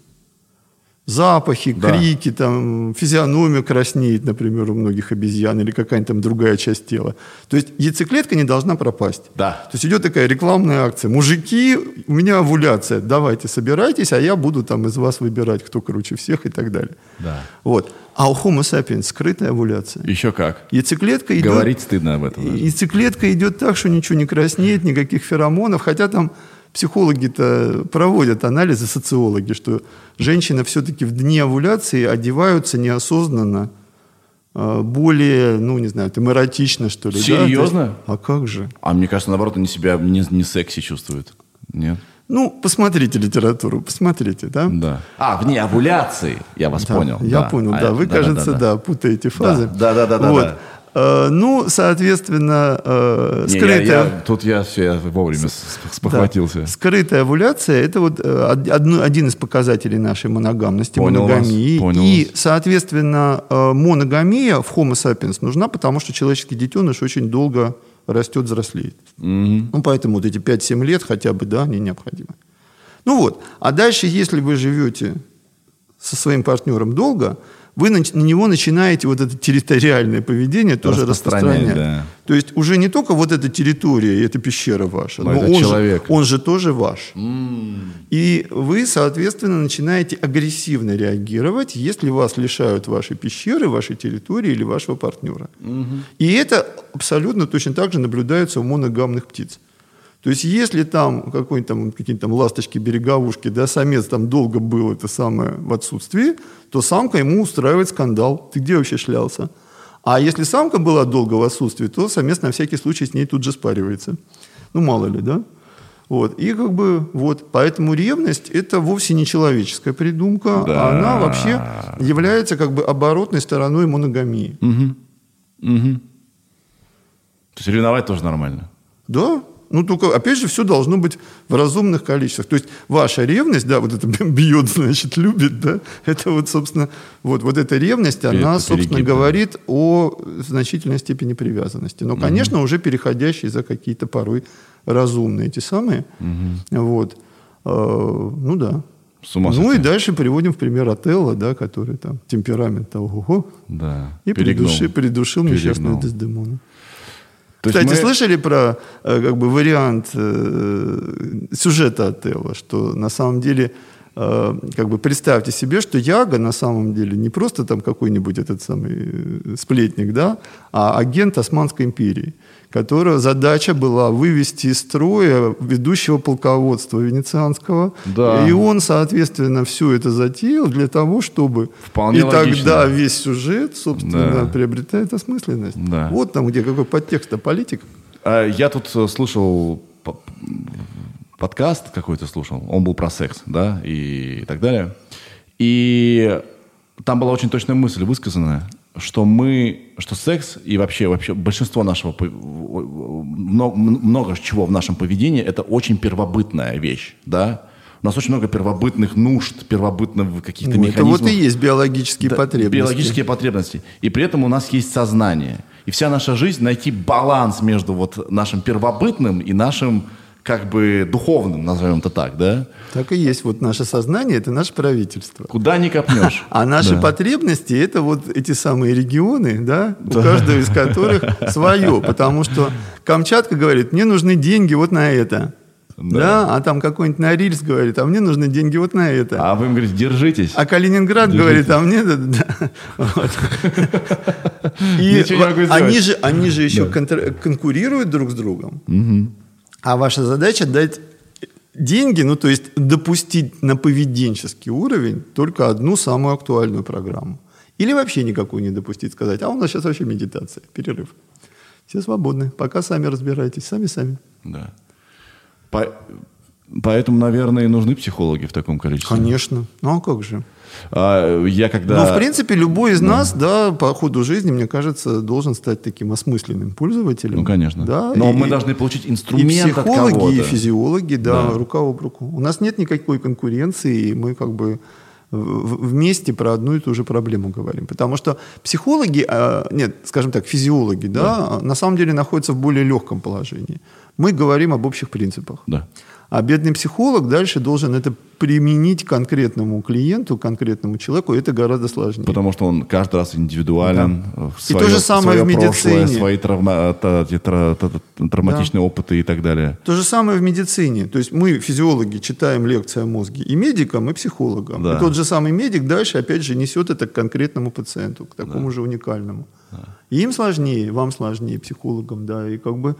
Запахи, да. крики, там, физиономия краснеет, например, у многих обезьян или какая-нибудь там другая часть тела. То есть яйцеклетка не должна пропасть. Да. То есть идет такая рекламная акция. Мужики, у меня овуляция, давайте собирайтесь, а я буду там из вас выбирать, кто круче всех и так далее. Да. Вот. А у Homo sapiens скрытая овуляция. Еще как. Яйцеклетка идет... Говорить стыдно об этом. Даже. Яйцеклетка идет так, что ничего не краснеет, никаких феромонов, хотя там психологи-то проводят анализы, социологи, что женщины все-таки в дни овуляции одеваются неосознанно, а, более, ну, не знаю, там эротично, что ли. Серьезно? Да? А как же? А мне кажется, наоборот, они себя не, не секси чувствуют. Нет? Ну, посмотрите литературу, посмотрите, да? Да. А, вне овуляции, я вас да, понял. Я да. понял, а, да. Вы, да, кажется, да, да. да, путаете фазы. Да, да, да, да. Вот. да. Э, ну, соответственно, э, Не, скрытая... Я, я, тут я, я вовремя спохватился. Да. Скрытая овуляция – это вот э, одно, один из показателей нашей моногамности, понял моногамии. Вас, понял И, вас. соответственно, моногамия в Homo sapiens нужна, потому что человеческий детеныш очень долго растет, взрослеет. Угу. Ну, поэтому вот эти 5-7 лет хотя бы, да, они необходимы. Ну вот, а дальше, если вы живете со своим партнером долго, вы на, на него начинаете вот это территориальное поведение тоже распространять. Да. То есть уже не только вот эта территория, эта пещера ваша, но, но это он, человек. Же, он же тоже ваш. Mm. И вы, соответственно, начинаете агрессивно реагировать, если вас лишают вашей пещеры, вашей территории или вашего партнера. Mm-hmm. И это абсолютно точно так же наблюдается у моногамных птиц. То есть, если там какой-нибудь там, какие-то там ласточки, береговушки, да, самец там долго был это самое в отсутствии, то самка ему устраивает скандал. Ты где вообще шлялся? А если самка была долго в отсутствии, то самец на всякий случай с ней тут же спаривается. Ну, мало ли, да? Вот. И как бы вот, поэтому ревность это вовсе не человеческая придумка, да. а она вообще является как бы оборотной стороной моногамии. Угу. Угу. То есть ревновать тоже нормально. Да, ну, только, опять же, все должно быть в разумных количествах. То есть ваша ревность, да, вот это бьет, значит, любит, да, это вот, собственно, вот, вот эта ревность, она, Это собственно, перегиб, да. говорит о значительной степени привязанности. Но, конечно, уже переходящие за какие-то порой разумные эти самые. Вот. Э, Ну, да. С ума Ну, и сойти. дальше приводим в пример Отелло, да, который там темперамент ого Да. и Перегнул. придушил, несчастную. Дездемону. То Кстати, мы- слышали про э, как бы вариант э, сюжета Отелла, что на самом деле э, как бы представьте себе, что Яга на самом деле не просто там какой-нибудь этот самый э, сплетник, да, а агент Османской империи, которого задача была вывести из строя ведущего полководства венецианского. Да. И он, соответственно, все это затеял для того, чтобы... Вполне и логично. тогда весь сюжет, собственно, Да. приобретает осмысленность. Да. Вот там, где какой подтекст, а политик. А, Я тут э, слушал по- подкаст какой-то слушал, он был про секс, да, и так далее. И там была очень точная мысль высказанная, что мы, что секс и вообще, вообще большинство нашего, много, много чего в нашем поведении, это очень первобытная вещь, да. У нас очень много первобытных нужд, первобытных каких-то Ну, это механизмов. вот и есть биологические Да, потребности. Биологические потребности. И при этом у нас есть сознание. И вся наша жизнь найти баланс между вот нашим первобытным и нашим как бы духовным, назовем это так, да? Так и есть. Вот наше сознание – это наше правительство. Куда не копнешь. А наши Да. потребности – это вот эти самые регионы, да, у каждого из которых свое. Потому что Камчатка говорит, мне нужны деньги вот на это. Да. Да. а там какой-нибудь Норильск говорит, а мне нужны деньги вот на это. А вы им говорите, держитесь. А Калининград говорит, а мне... да, да. И они же, они же еще конкурируют друг с другом. А ваша задача дать деньги, ну то есть допустить на поведенческий уровень только одну самую актуальную программу. Или вообще никакую не допустить, сказать, а у нас сейчас вообще медитация, перерыв. Все свободны, пока сами разбирайтесь, сами-сами. Да. По- Поэтому, наверное, и нужны психологи в таком количестве. Конечно, ну а как же? А, я когда... Ну, в принципе, любой из нас, да, по ходу жизни, мне кажется, должен стать таким осмысленным пользователем. Ну, конечно. Да, Но и- мы должны получить и инструмент от психологи, и физиологи, да, Да. рука об руку. У нас нет никакой конкуренции, и мы как бы вместе про одну и ту же проблему говорим. Потому что психологи, а, нет, скажем так, физиологи, да, на самом деле находятся в более легком положении. Мы говорим об общих принципах. Да. А бедный психолог дальше должен это применить конкретному клиенту, конкретному человеку, это гораздо сложнее. Потому что он каждый раз индивидуален. э, И то же самое свое в медицине. прошлое, свои травма- та- та- та- травматичные опыты и так далее. То же самое в медицине. То есть мы, физиологи, читаем лекции о мозге и медикам, и психологам. Да. И тот же самый медик дальше, опять же, несет это к конкретному пациенту, к такому же уникальному. И им сложнее, вам сложнее, психологам, да, и как бы...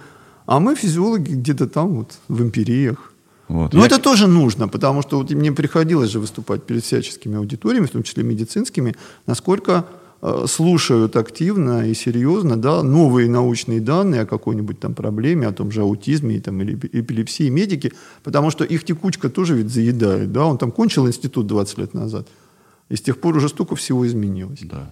А мы, физиологи, где-то там вот, в империях. Вот. Но Я- это тоже нужно, потому что вот мне приходилось же выступать перед всяческими аудиториями, в том числе медицинскими, насколько э, слушают активно и серьезно да, новые научные данные о какой-нибудь там проблеме, о том же аутизме и, там, или эпи- эпилепсии медики, потому что их текучка тоже ведь заедает. Да? Он там кончил институт 20 лет назад, и с тех пор уже столько всего изменилось. Да.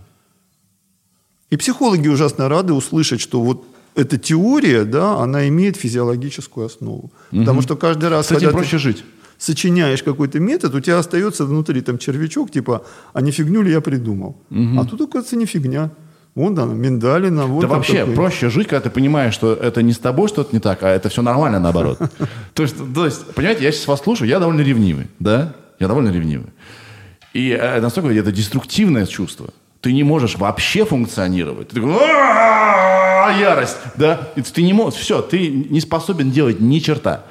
И психологи ужасно рады услышать, что вот эта теория, да, она имеет физиологическую основу. Потому что каждый раз, С этим когда ты- проще жить. сочиняешь какой-то метод, у тебя остается внутри там червячок, типа, а не фигню ли я придумал? А тут, оказывается, не фигня. Вон там миндалина, вот да вообще такой. проще жить, когда ты понимаешь, что это не с тобой что-то не так, а это все нормально наоборот. То есть, то есть, понимаете, я сейчас вас слушаю, я довольно ревнивый, да? Я довольно ревнивый. И э, настолько это деструктивное чувство. Ты не можешь вообще функционировать. Ты такой, «А-а-а!» ярость, да? И ты не можешь, все, ты не способен делать ни черта.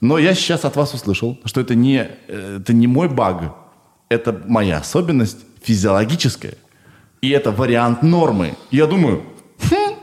Но я сейчас от вас услышал, что это не, э, это не мой баг, это моя особенность физиологическая. И это вариант нормы. Я думаю, «Хм,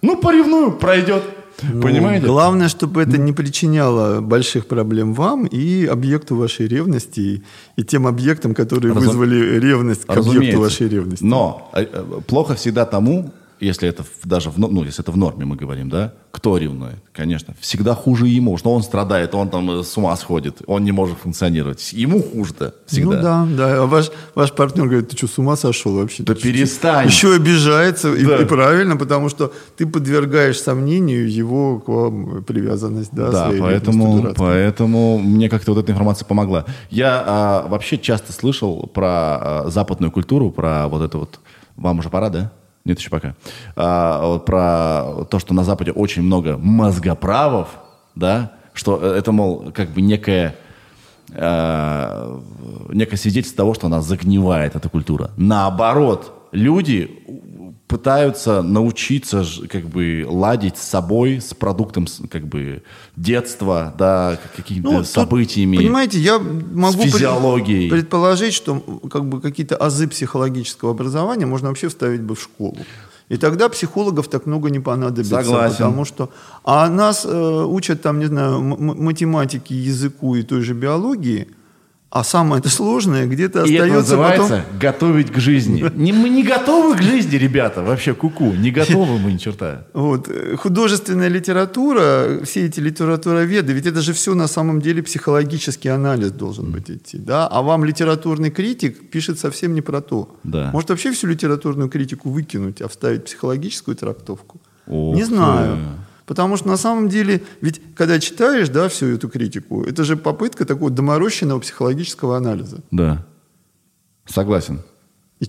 ну поревную, пройдет. Ну, Понимаете? Главное, чтобы это не причиняло больших проблем вам и объекту вашей ревности, и, и тем объектам, которые Разум- вызвали ревность к объекту Разумеется. вашей ревности. Но э, э, плохо всегда тому, если это даже в, ну, если это в норме мы говорим, да, кто ревнует, конечно, всегда хуже ему, что он страдает, он там э, с ума сходит, он не может функционировать. Ему хуже-то всегда. Ну да, да. А ваш, ваш партнер говорит, ты что, с ума сошел вообще? Да Ты перестань. Еще обижается, и, Да. и правильно, потому что ты подвергаешь сомнению его к вам привязанность. Да, Да, поэтому, поэтому мне как-то вот эта информация помогла. Я а, вообще часто слышал про а, западную культуру, про вот это вот... Вам уже пора, да? Нет, еще пока. А, вот про то, что на Западе очень много мозгоправов, да, что э, это, мол, как бы некое, э, некое свидетельство того, что она загнивает, эта культура. Наоборот, люди пытаются научиться как бы ладить с собой, с продуктом как бы детства, да, какими-то Ну, тут, событиями. Понимаете, я могу физиологией. предположить, что как бы какие-то азы психологического образования можно вообще вставить бы в школу. И тогда психологов так много не понадобится. Согласен. Потому что... А нас э, учат там, не знаю, математике, языку и той же биологии, а самое это сложное где-то И это остается называется потом... готовить к жизни. Не, мы не готовы к жизни, ребята, вообще куку, не готовы мы ни черта. Вот. э, Художественная литература, все эти литературоведы, ведь это же все на самом деле психологический анализ должен быть идти. Да? А вам литературный критик пишет совсем не про то. Да. Может вообще всю литературную критику выкинуть, а вставить психологическую трактовку? Ох не знаю. Потому что на самом деле, ведь когда читаешь да, всю эту критику, это же попытка такого доморощенного психологического анализа. Да. Согласен. И?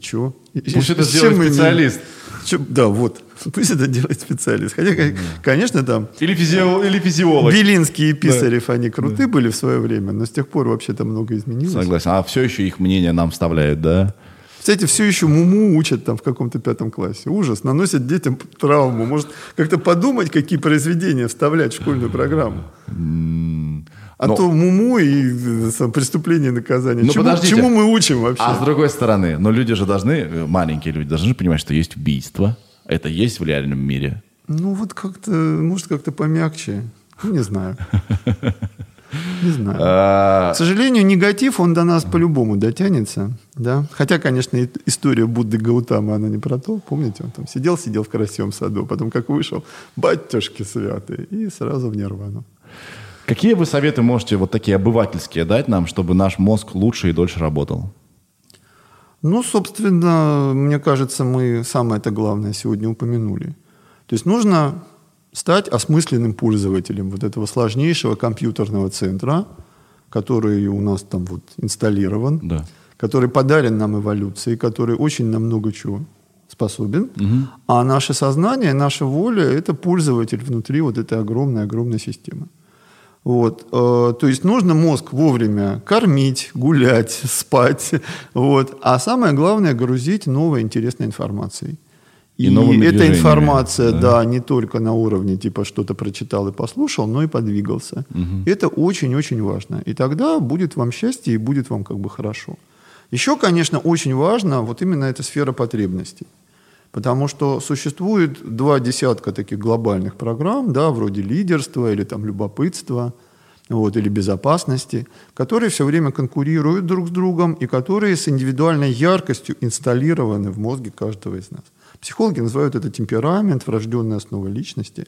И- Пусть и- это сделает специалист. Чё- да, вот. Пусть это делает специалист. Хотя, кон- конечно, там Или, физио- или физиолог. Белинский и Писарев, они круты были в свое время, но с тех пор вообще-то много изменилось. Согласен. А все еще их мнение нам вставляют, да? Кстати, все еще Муму учат там в каком-то пятом классе. Ужас. Наносят детям травму. Может, как-то подумать, какие произведения вставлять в школьную программу. А Но- то Муму и э, сам, преступление и наказание. Ну, чему, подождите. чему мы учим вообще? А с другой стороны, но люди же должны, э, маленькие люди, должны же понимать, что есть убийство. Это есть в реальном мире. Ну, вот как-то, может, как-то помягче. Ну, не знаю. Не знаю. А, К сожалению, негатив, он до нас по-любому дотянется. Да? Хотя, конечно, история Будды Гаутама, она не про то. Помните, он там сидел, сидел в красивом саду, потом как вышел, батюшки святые, и сразу в нирвану. Какие вы советы можете вот такие обывательские дать нам, чтобы наш мозг лучше и дольше работал? Ну, собственно, мне кажется, мы самое это главное сегодня упомянули. То есть нужно стать осмысленным пользователем вот этого сложнейшего компьютерного центра, который у нас там вот инсталлирован, Да. который подарен нам эволюцией, который очень на много чего способен. А наше сознание, наша воля – это пользователь внутри вот этой огромной-огромной системы. Вот, э, то есть нужно мозг вовремя кормить, гулять, спать. Вот. А самое главное – грузить новой интересной информацией. И И, новыми эта информация, да. да. не только на уровне типа что-то прочитал и послушал, но и подвигался. Это очень-очень важно. И тогда будет вам счастье и будет вам как бы хорошо. Еще, конечно, очень важно вот именно эта сфера потребностей. Потому что существует два десятка таких глобальных программ, да, вроде лидерства или там любопытства, вот, или безопасности, которые все время конкурируют друг с другом и которые с индивидуальной яркостью инсталлированы в мозге каждого из нас. Психологи называют это темперамент, врожденная основа личности.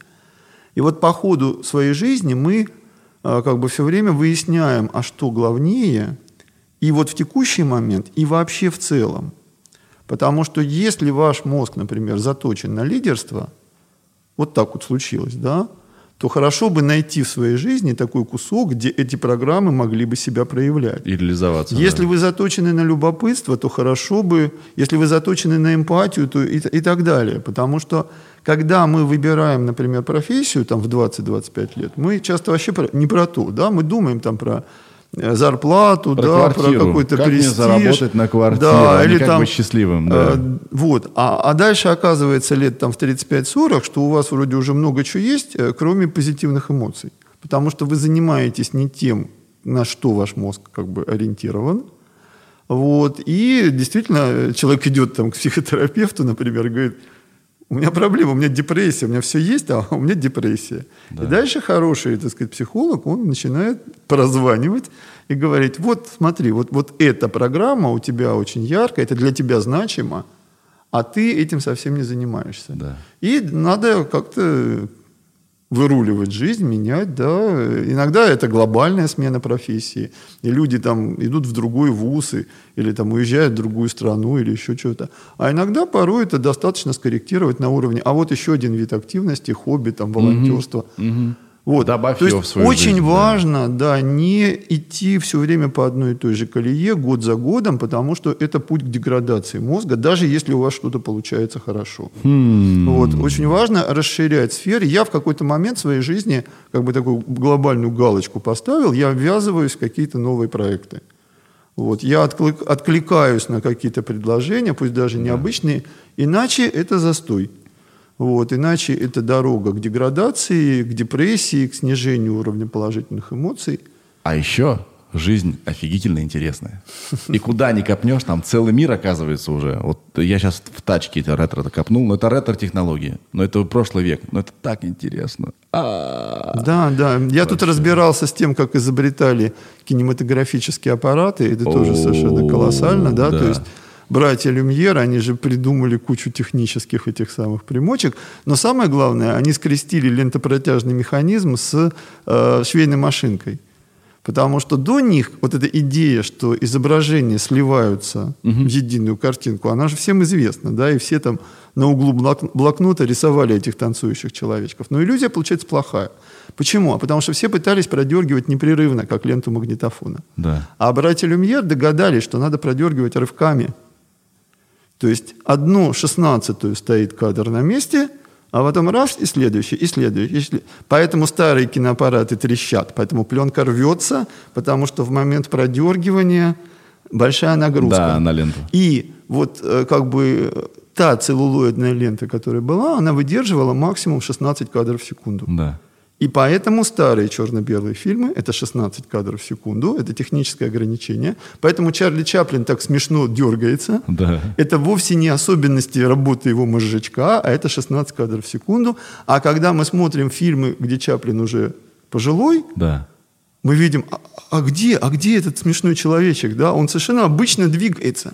И вот по ходу своей жизни мы а, как бы все время выясняем, а что главнее, и вот в текущий момент, и вообще в целом. Потому что если ваш мозг, например, заточен на лидерство, вот так вот случилось, да, то хорошо бы найти в своей жизни такой кусок, где эти программы могли бы себя проявлять. И реализоваться. Если да. вы заточены на любопытство, то хорошо бы, если вы заточены на эмпатию, то и, и так далее. Потому что когда мы выбираем, например, профессию там, в 20-25 лет, мы часто вообще про- не про то, да, мы думаем там про зарплату, Про да, квартиру. про какой-то Как мне престиж. заработать на квартиру, да, а или как там, быть счастливым, да. э, вот. А, а дальше оказывается лет там в 35-40, что у вас вроде уже много чего есть, э, кроме позитивных эмоций. Потому что вы занимаетесь не тем, на что ваш мозг как бы ориентирован. Вот. И действительно э, человек идет там, к психотерапевту, например, говорит, у меня проблема, у меня депрессия, у меня все есть, а у меня депрессия. И дальше хороший, так сказать, психолог, он начинает прозванивать и говорить, вот смотри, вот, вот эта программа у тебя очень яркая, это для тебя значимо, а ты этим совсем не занимаешься. Да. И надо как-то выруливать жизнь, менять, да. Иногда это глобальная смена профессии, и люди там идут в другой вуз, или там уезжают в другую страну, или еще что-то. А иногда порой это достаточно скорректировать на уровне, а вот еще один вид активности, хобби, там, волонтерство. Вот. Добавь То есть очень жизнь, да. важно, да, не идти все время по одной и той же колее, год за годом, потому что это путь к деградации мозга, даже если у вас что-то получается хорошо. Хм. Вот. Очень важно расширять сферы. Я в какой-то момент в своей жизни как бы такую глобальную галочку поставил, я ввязываюсь в какие-то новые проекты. Вот. Я отклик- откликаюсь на какие-то предложения, пусть даже необычные, Иначе это застой. Вот, иначе это дорога к деградации, к депрессии, к снижению уровня положительных эмоций. А еще жизнь офигительно интересная. И куда ни копнешь, там целый мир оказывается уже. Вот я сейчас в тачке это ретро копнул, но это ретро-технологии. Но это прошлый век. Но это так интересно. А-а-а. Да, да. Я тут разбирался с тем, как изобретали кинематографические аппараты. Это тоже совершенно колоссально, да. да. То есть братья Люмьер, они же придумали кучу технических этих самых примочек. Но самое главное, они скрестили лентопротяжный механизм с э, швейной машинкой. Потому что до них вот эта идея, что изображения сливаются угу. в единую картинку, она же всем известна, да, и все там на углу блокнота рисовали этих танцующих человечков. Но иллюзия получается плохая. Почему? А потому что все пытались продергивать непрерывно, как ленту магнитофона. Да. А братья Люмьер догадались, что надо продергивать рывками. То есть одну шестнадцатую стоит кадр на месте – а потом раз и следующий, и следующий. И след... Поэтому старые киноаппараты трещат, поэтому пленка рвется, потому что в момент продергивания большая нагрузка. Да, на ленту. И вот э, как бы та целлулоидная лента, которая была, она выдерживала максимум 16 кадров в секунду. Да. И поэтому старые черно-белые фильмы – это 16 кадров в секунду, это техническое ограничение. Поэтому Чарли Чаплин так смешно дергается. Да. Это вовсе не особенности работы его мозжечка, а это 16 кадров в секунду. А когда мы смотрим фильмы, где Чаплин уже пожилой, да. мы видим, а, а где, а где этот смешной человечек? Да? Он совершенно обычно двигается,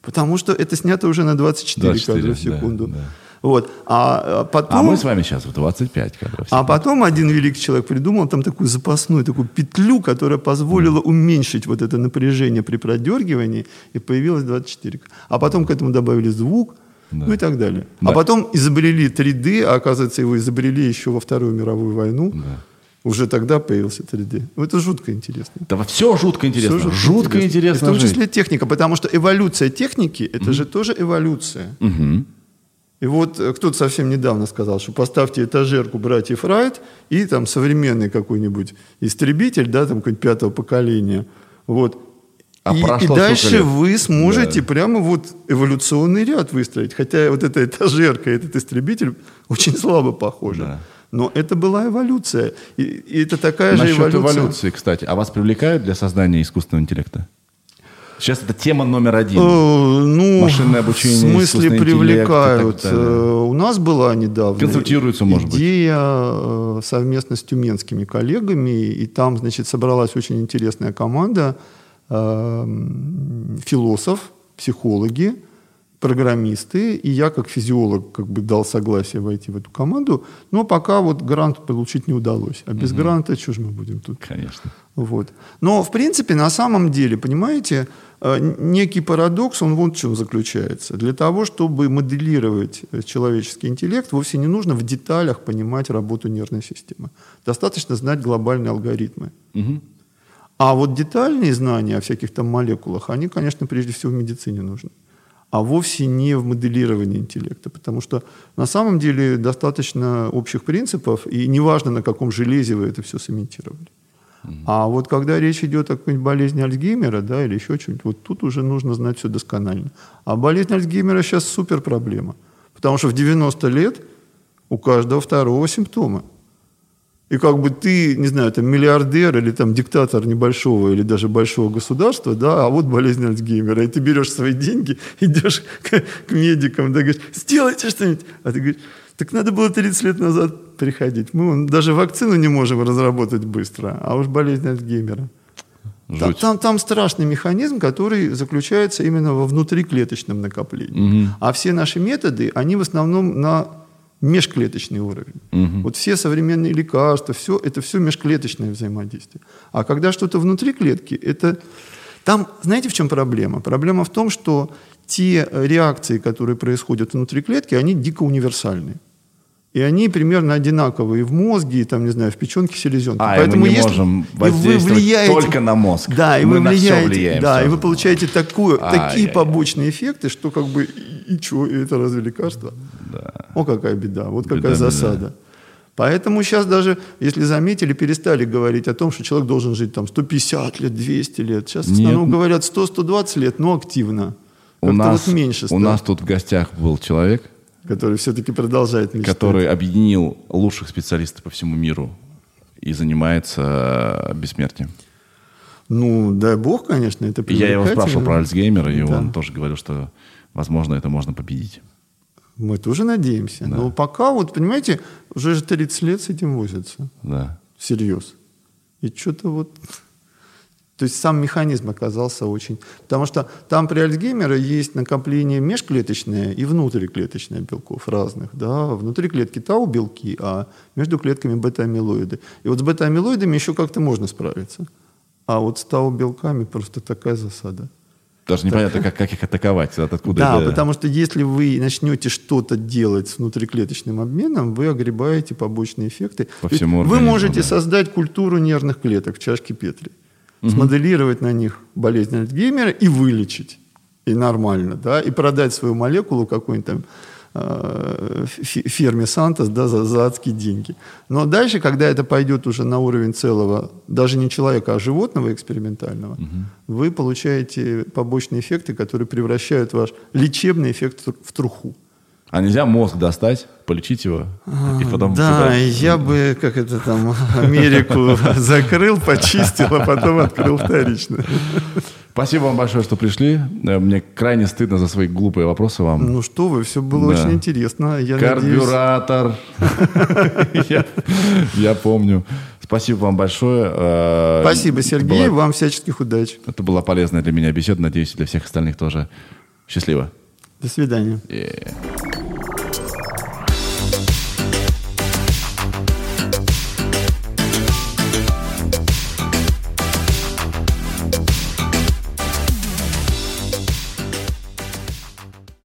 потому что это снято уже на 24, 24 кадра в секунду. Да, да. Вот. А, потом... А мы с вами сейчас в 25 кадров. А потом один великий человек придумал там такую запасную такую петлю, которая позволила уменьшить вот это напряжение при продергивании, и появилось 24. А потом к этому добавили звук, да. ну и так далее. А да. А потом изобрели 3D, а оказывается, его изобрели еще во Вторую мировую войну. Да. Уже тогда появился 3D. Ну, это жутко интересно. Да все жутко интересно. Все жутко, жутко интересно. интересно. в том числе техника, потому что эволюция техники – это mm-hmm. же тоже эволюция. Mm-hmm. И вот э, кто-то совсем недавно сказал, что поставьте этажерку братьев Райт и там современный какой-нибудь истребитель, да, там какой-нибудь пятого поколения. Вот. А и, и дальше вы сможете да. прямо вот эволюционный ряд выстроить. Хотя вот эта этажерка, этот истребитель очень слабо похожи. Да. Но это была эволюция. И, и это такая Насчет же эволюция. эволюции, кстати. А вас привлекают для создания искусственного интеллекта? Сейчас это тема номер один. Э, ну, Машинное обучение, В смысле привлекают? Э, у нас была недавно Консультируются, может идея быть. Э, совместно с тюменскими коллегами, и там, значит, собралась очень интересная команда э, философ, психологи, программисты, и я как физиолог как бы дал согласие войти в эту команду, но пока вот грант получить не удалось. А без угу. гранта что же мы будем тут? Конечно. Вот. Но, в принципе, на самом деле, понимаете, Э, некий парадокс, он вот в чем заключается. Для того, чтобы моделировать э, человеческий интеллект, вовсе не нужно в деталях понимать работу нервной системы. Достаточно знать глобальные алгоритмы. Угу. А вот детальные знания о всяких там молекулах, они, конечно, прежде всего в медицине нужны. А вовсе не в моделировании интеллекта. Потому что на самом деле достаточно общих принципов, и неважно, на каком железе вы это все сымитировали. А вот когда речь идет о какой-нибудь болезни Альцгеймера, да, или еще что-нибудь, вот тут уже нужно знать все досконально. А болезнь Альцгеймера сейчас супер проблема. Потому что в 90 лет у каждого второго симптома. И как бы ты, не знаю, там миллиардер или там диктатор небольшого или даже большого государства, да, а вот болезнь Альцгеймера. И ты берешь свои деньги, идешь к, к медикам, да, говоришь, сделайте что-нибудь. А ты говоришь, так надо было 30 лет назад приходить. Мы даже вакцину не можем разработать быстро, а уж болезнь Альцгеймера. Там, там, там страшный механизм, который заключается именно во внутриклеточном накоплении. Угу. А все наши методы, они в основном на межклеточный уровень. Угу. Вот все современные лекарства, все, это все межклеточное взаимодействие. А когда что-то внутри клетки, это... Там, знаете, в чем проблема? Проблема в том, что те реакции, которые происходят внутри клетки, они дико универсальные. И они примерно одинаковые в мозге, и, там, не знаю, в печенке, селезенке. А, Поэтому и мы не если можем воздействовать вы влияете, только на мозг. Да, и мы вы влияете, влияем. Да, и вы получаете такую, а, такие я, побочные я. эффекты, что как бы и, и что, это разве лекарство? Да. О, какая беда, вот какая беда, засада. Беда. Поэтому сейчас даже, если заметили, перестали говорить о том, что человек должен жить там 150 лет, 200 лет. Сейчас в основном говорят 100-120 лет, но активно. У нас, вот меньше у нас тут в гостях был человек, Который все-таки продолжает мечтать. который объединил лучших специалистов по всему миру и занимается э, бессмертием. Ну, дай бог, конечно, это я его спрашивал про. Альцгеймера, и Да. он тоже говорил, что, возможно, это можно победить. Мы тоже надеемся. Но пока, вот, понимаете, уже же 30 лет с этим возятся. Да. Всерьез. И что-то вот... То есть сам механизм оказался очень... Потому что там при Альцгеймере есть накопление межклеточное и внутриклеточное белков разных. Да? Внутри клетки тау белки, а между клетками бета-амилоиды. И вот с бета-амилоидами еще как-то можно справиться. А вот с тау белками просто такая засада. Даже непонятно, как, как их атаковать, от- откуда Да, это- потому что если вы начнете что-то делать с внутриклеточным обменом, вы огребаете побочные эффекты. По Ведь всему вы организму, можете да. создать культуру нервных клеток в чашке Петри, смоделировать на них болезнь Альцгеймера и вылечить. И нормально, да, и продать свою молекулу какой-нибудь там фирме Сантос да, за, за адские деньги. Но дальше, когда это пойдет уже на уровень целого, даже не человека, а животного экспериментального, вы получаете побочные эффекты, которые превращают ваш лечебный эффект в тру- в труху. А нельзя мозг достать, полечить его, и потом... Да, туда- я бы, как это там, Америку закрыл, почистил, а потом открыл вторично. Спасибо вам большое, что пришли. Э, Мне крайне стыдно за свои глупые вопросы вам. Ну что вы, все было Да. очень интересно. Я Карбюратор. Я- помню. Спасибо вам большое. Э, Спасибо, Сергей, вам всяческих удач. Это была полезная для меня беседа. Надеюсь, для всех остальных тоже. Счастливо. До свидания. Yeah.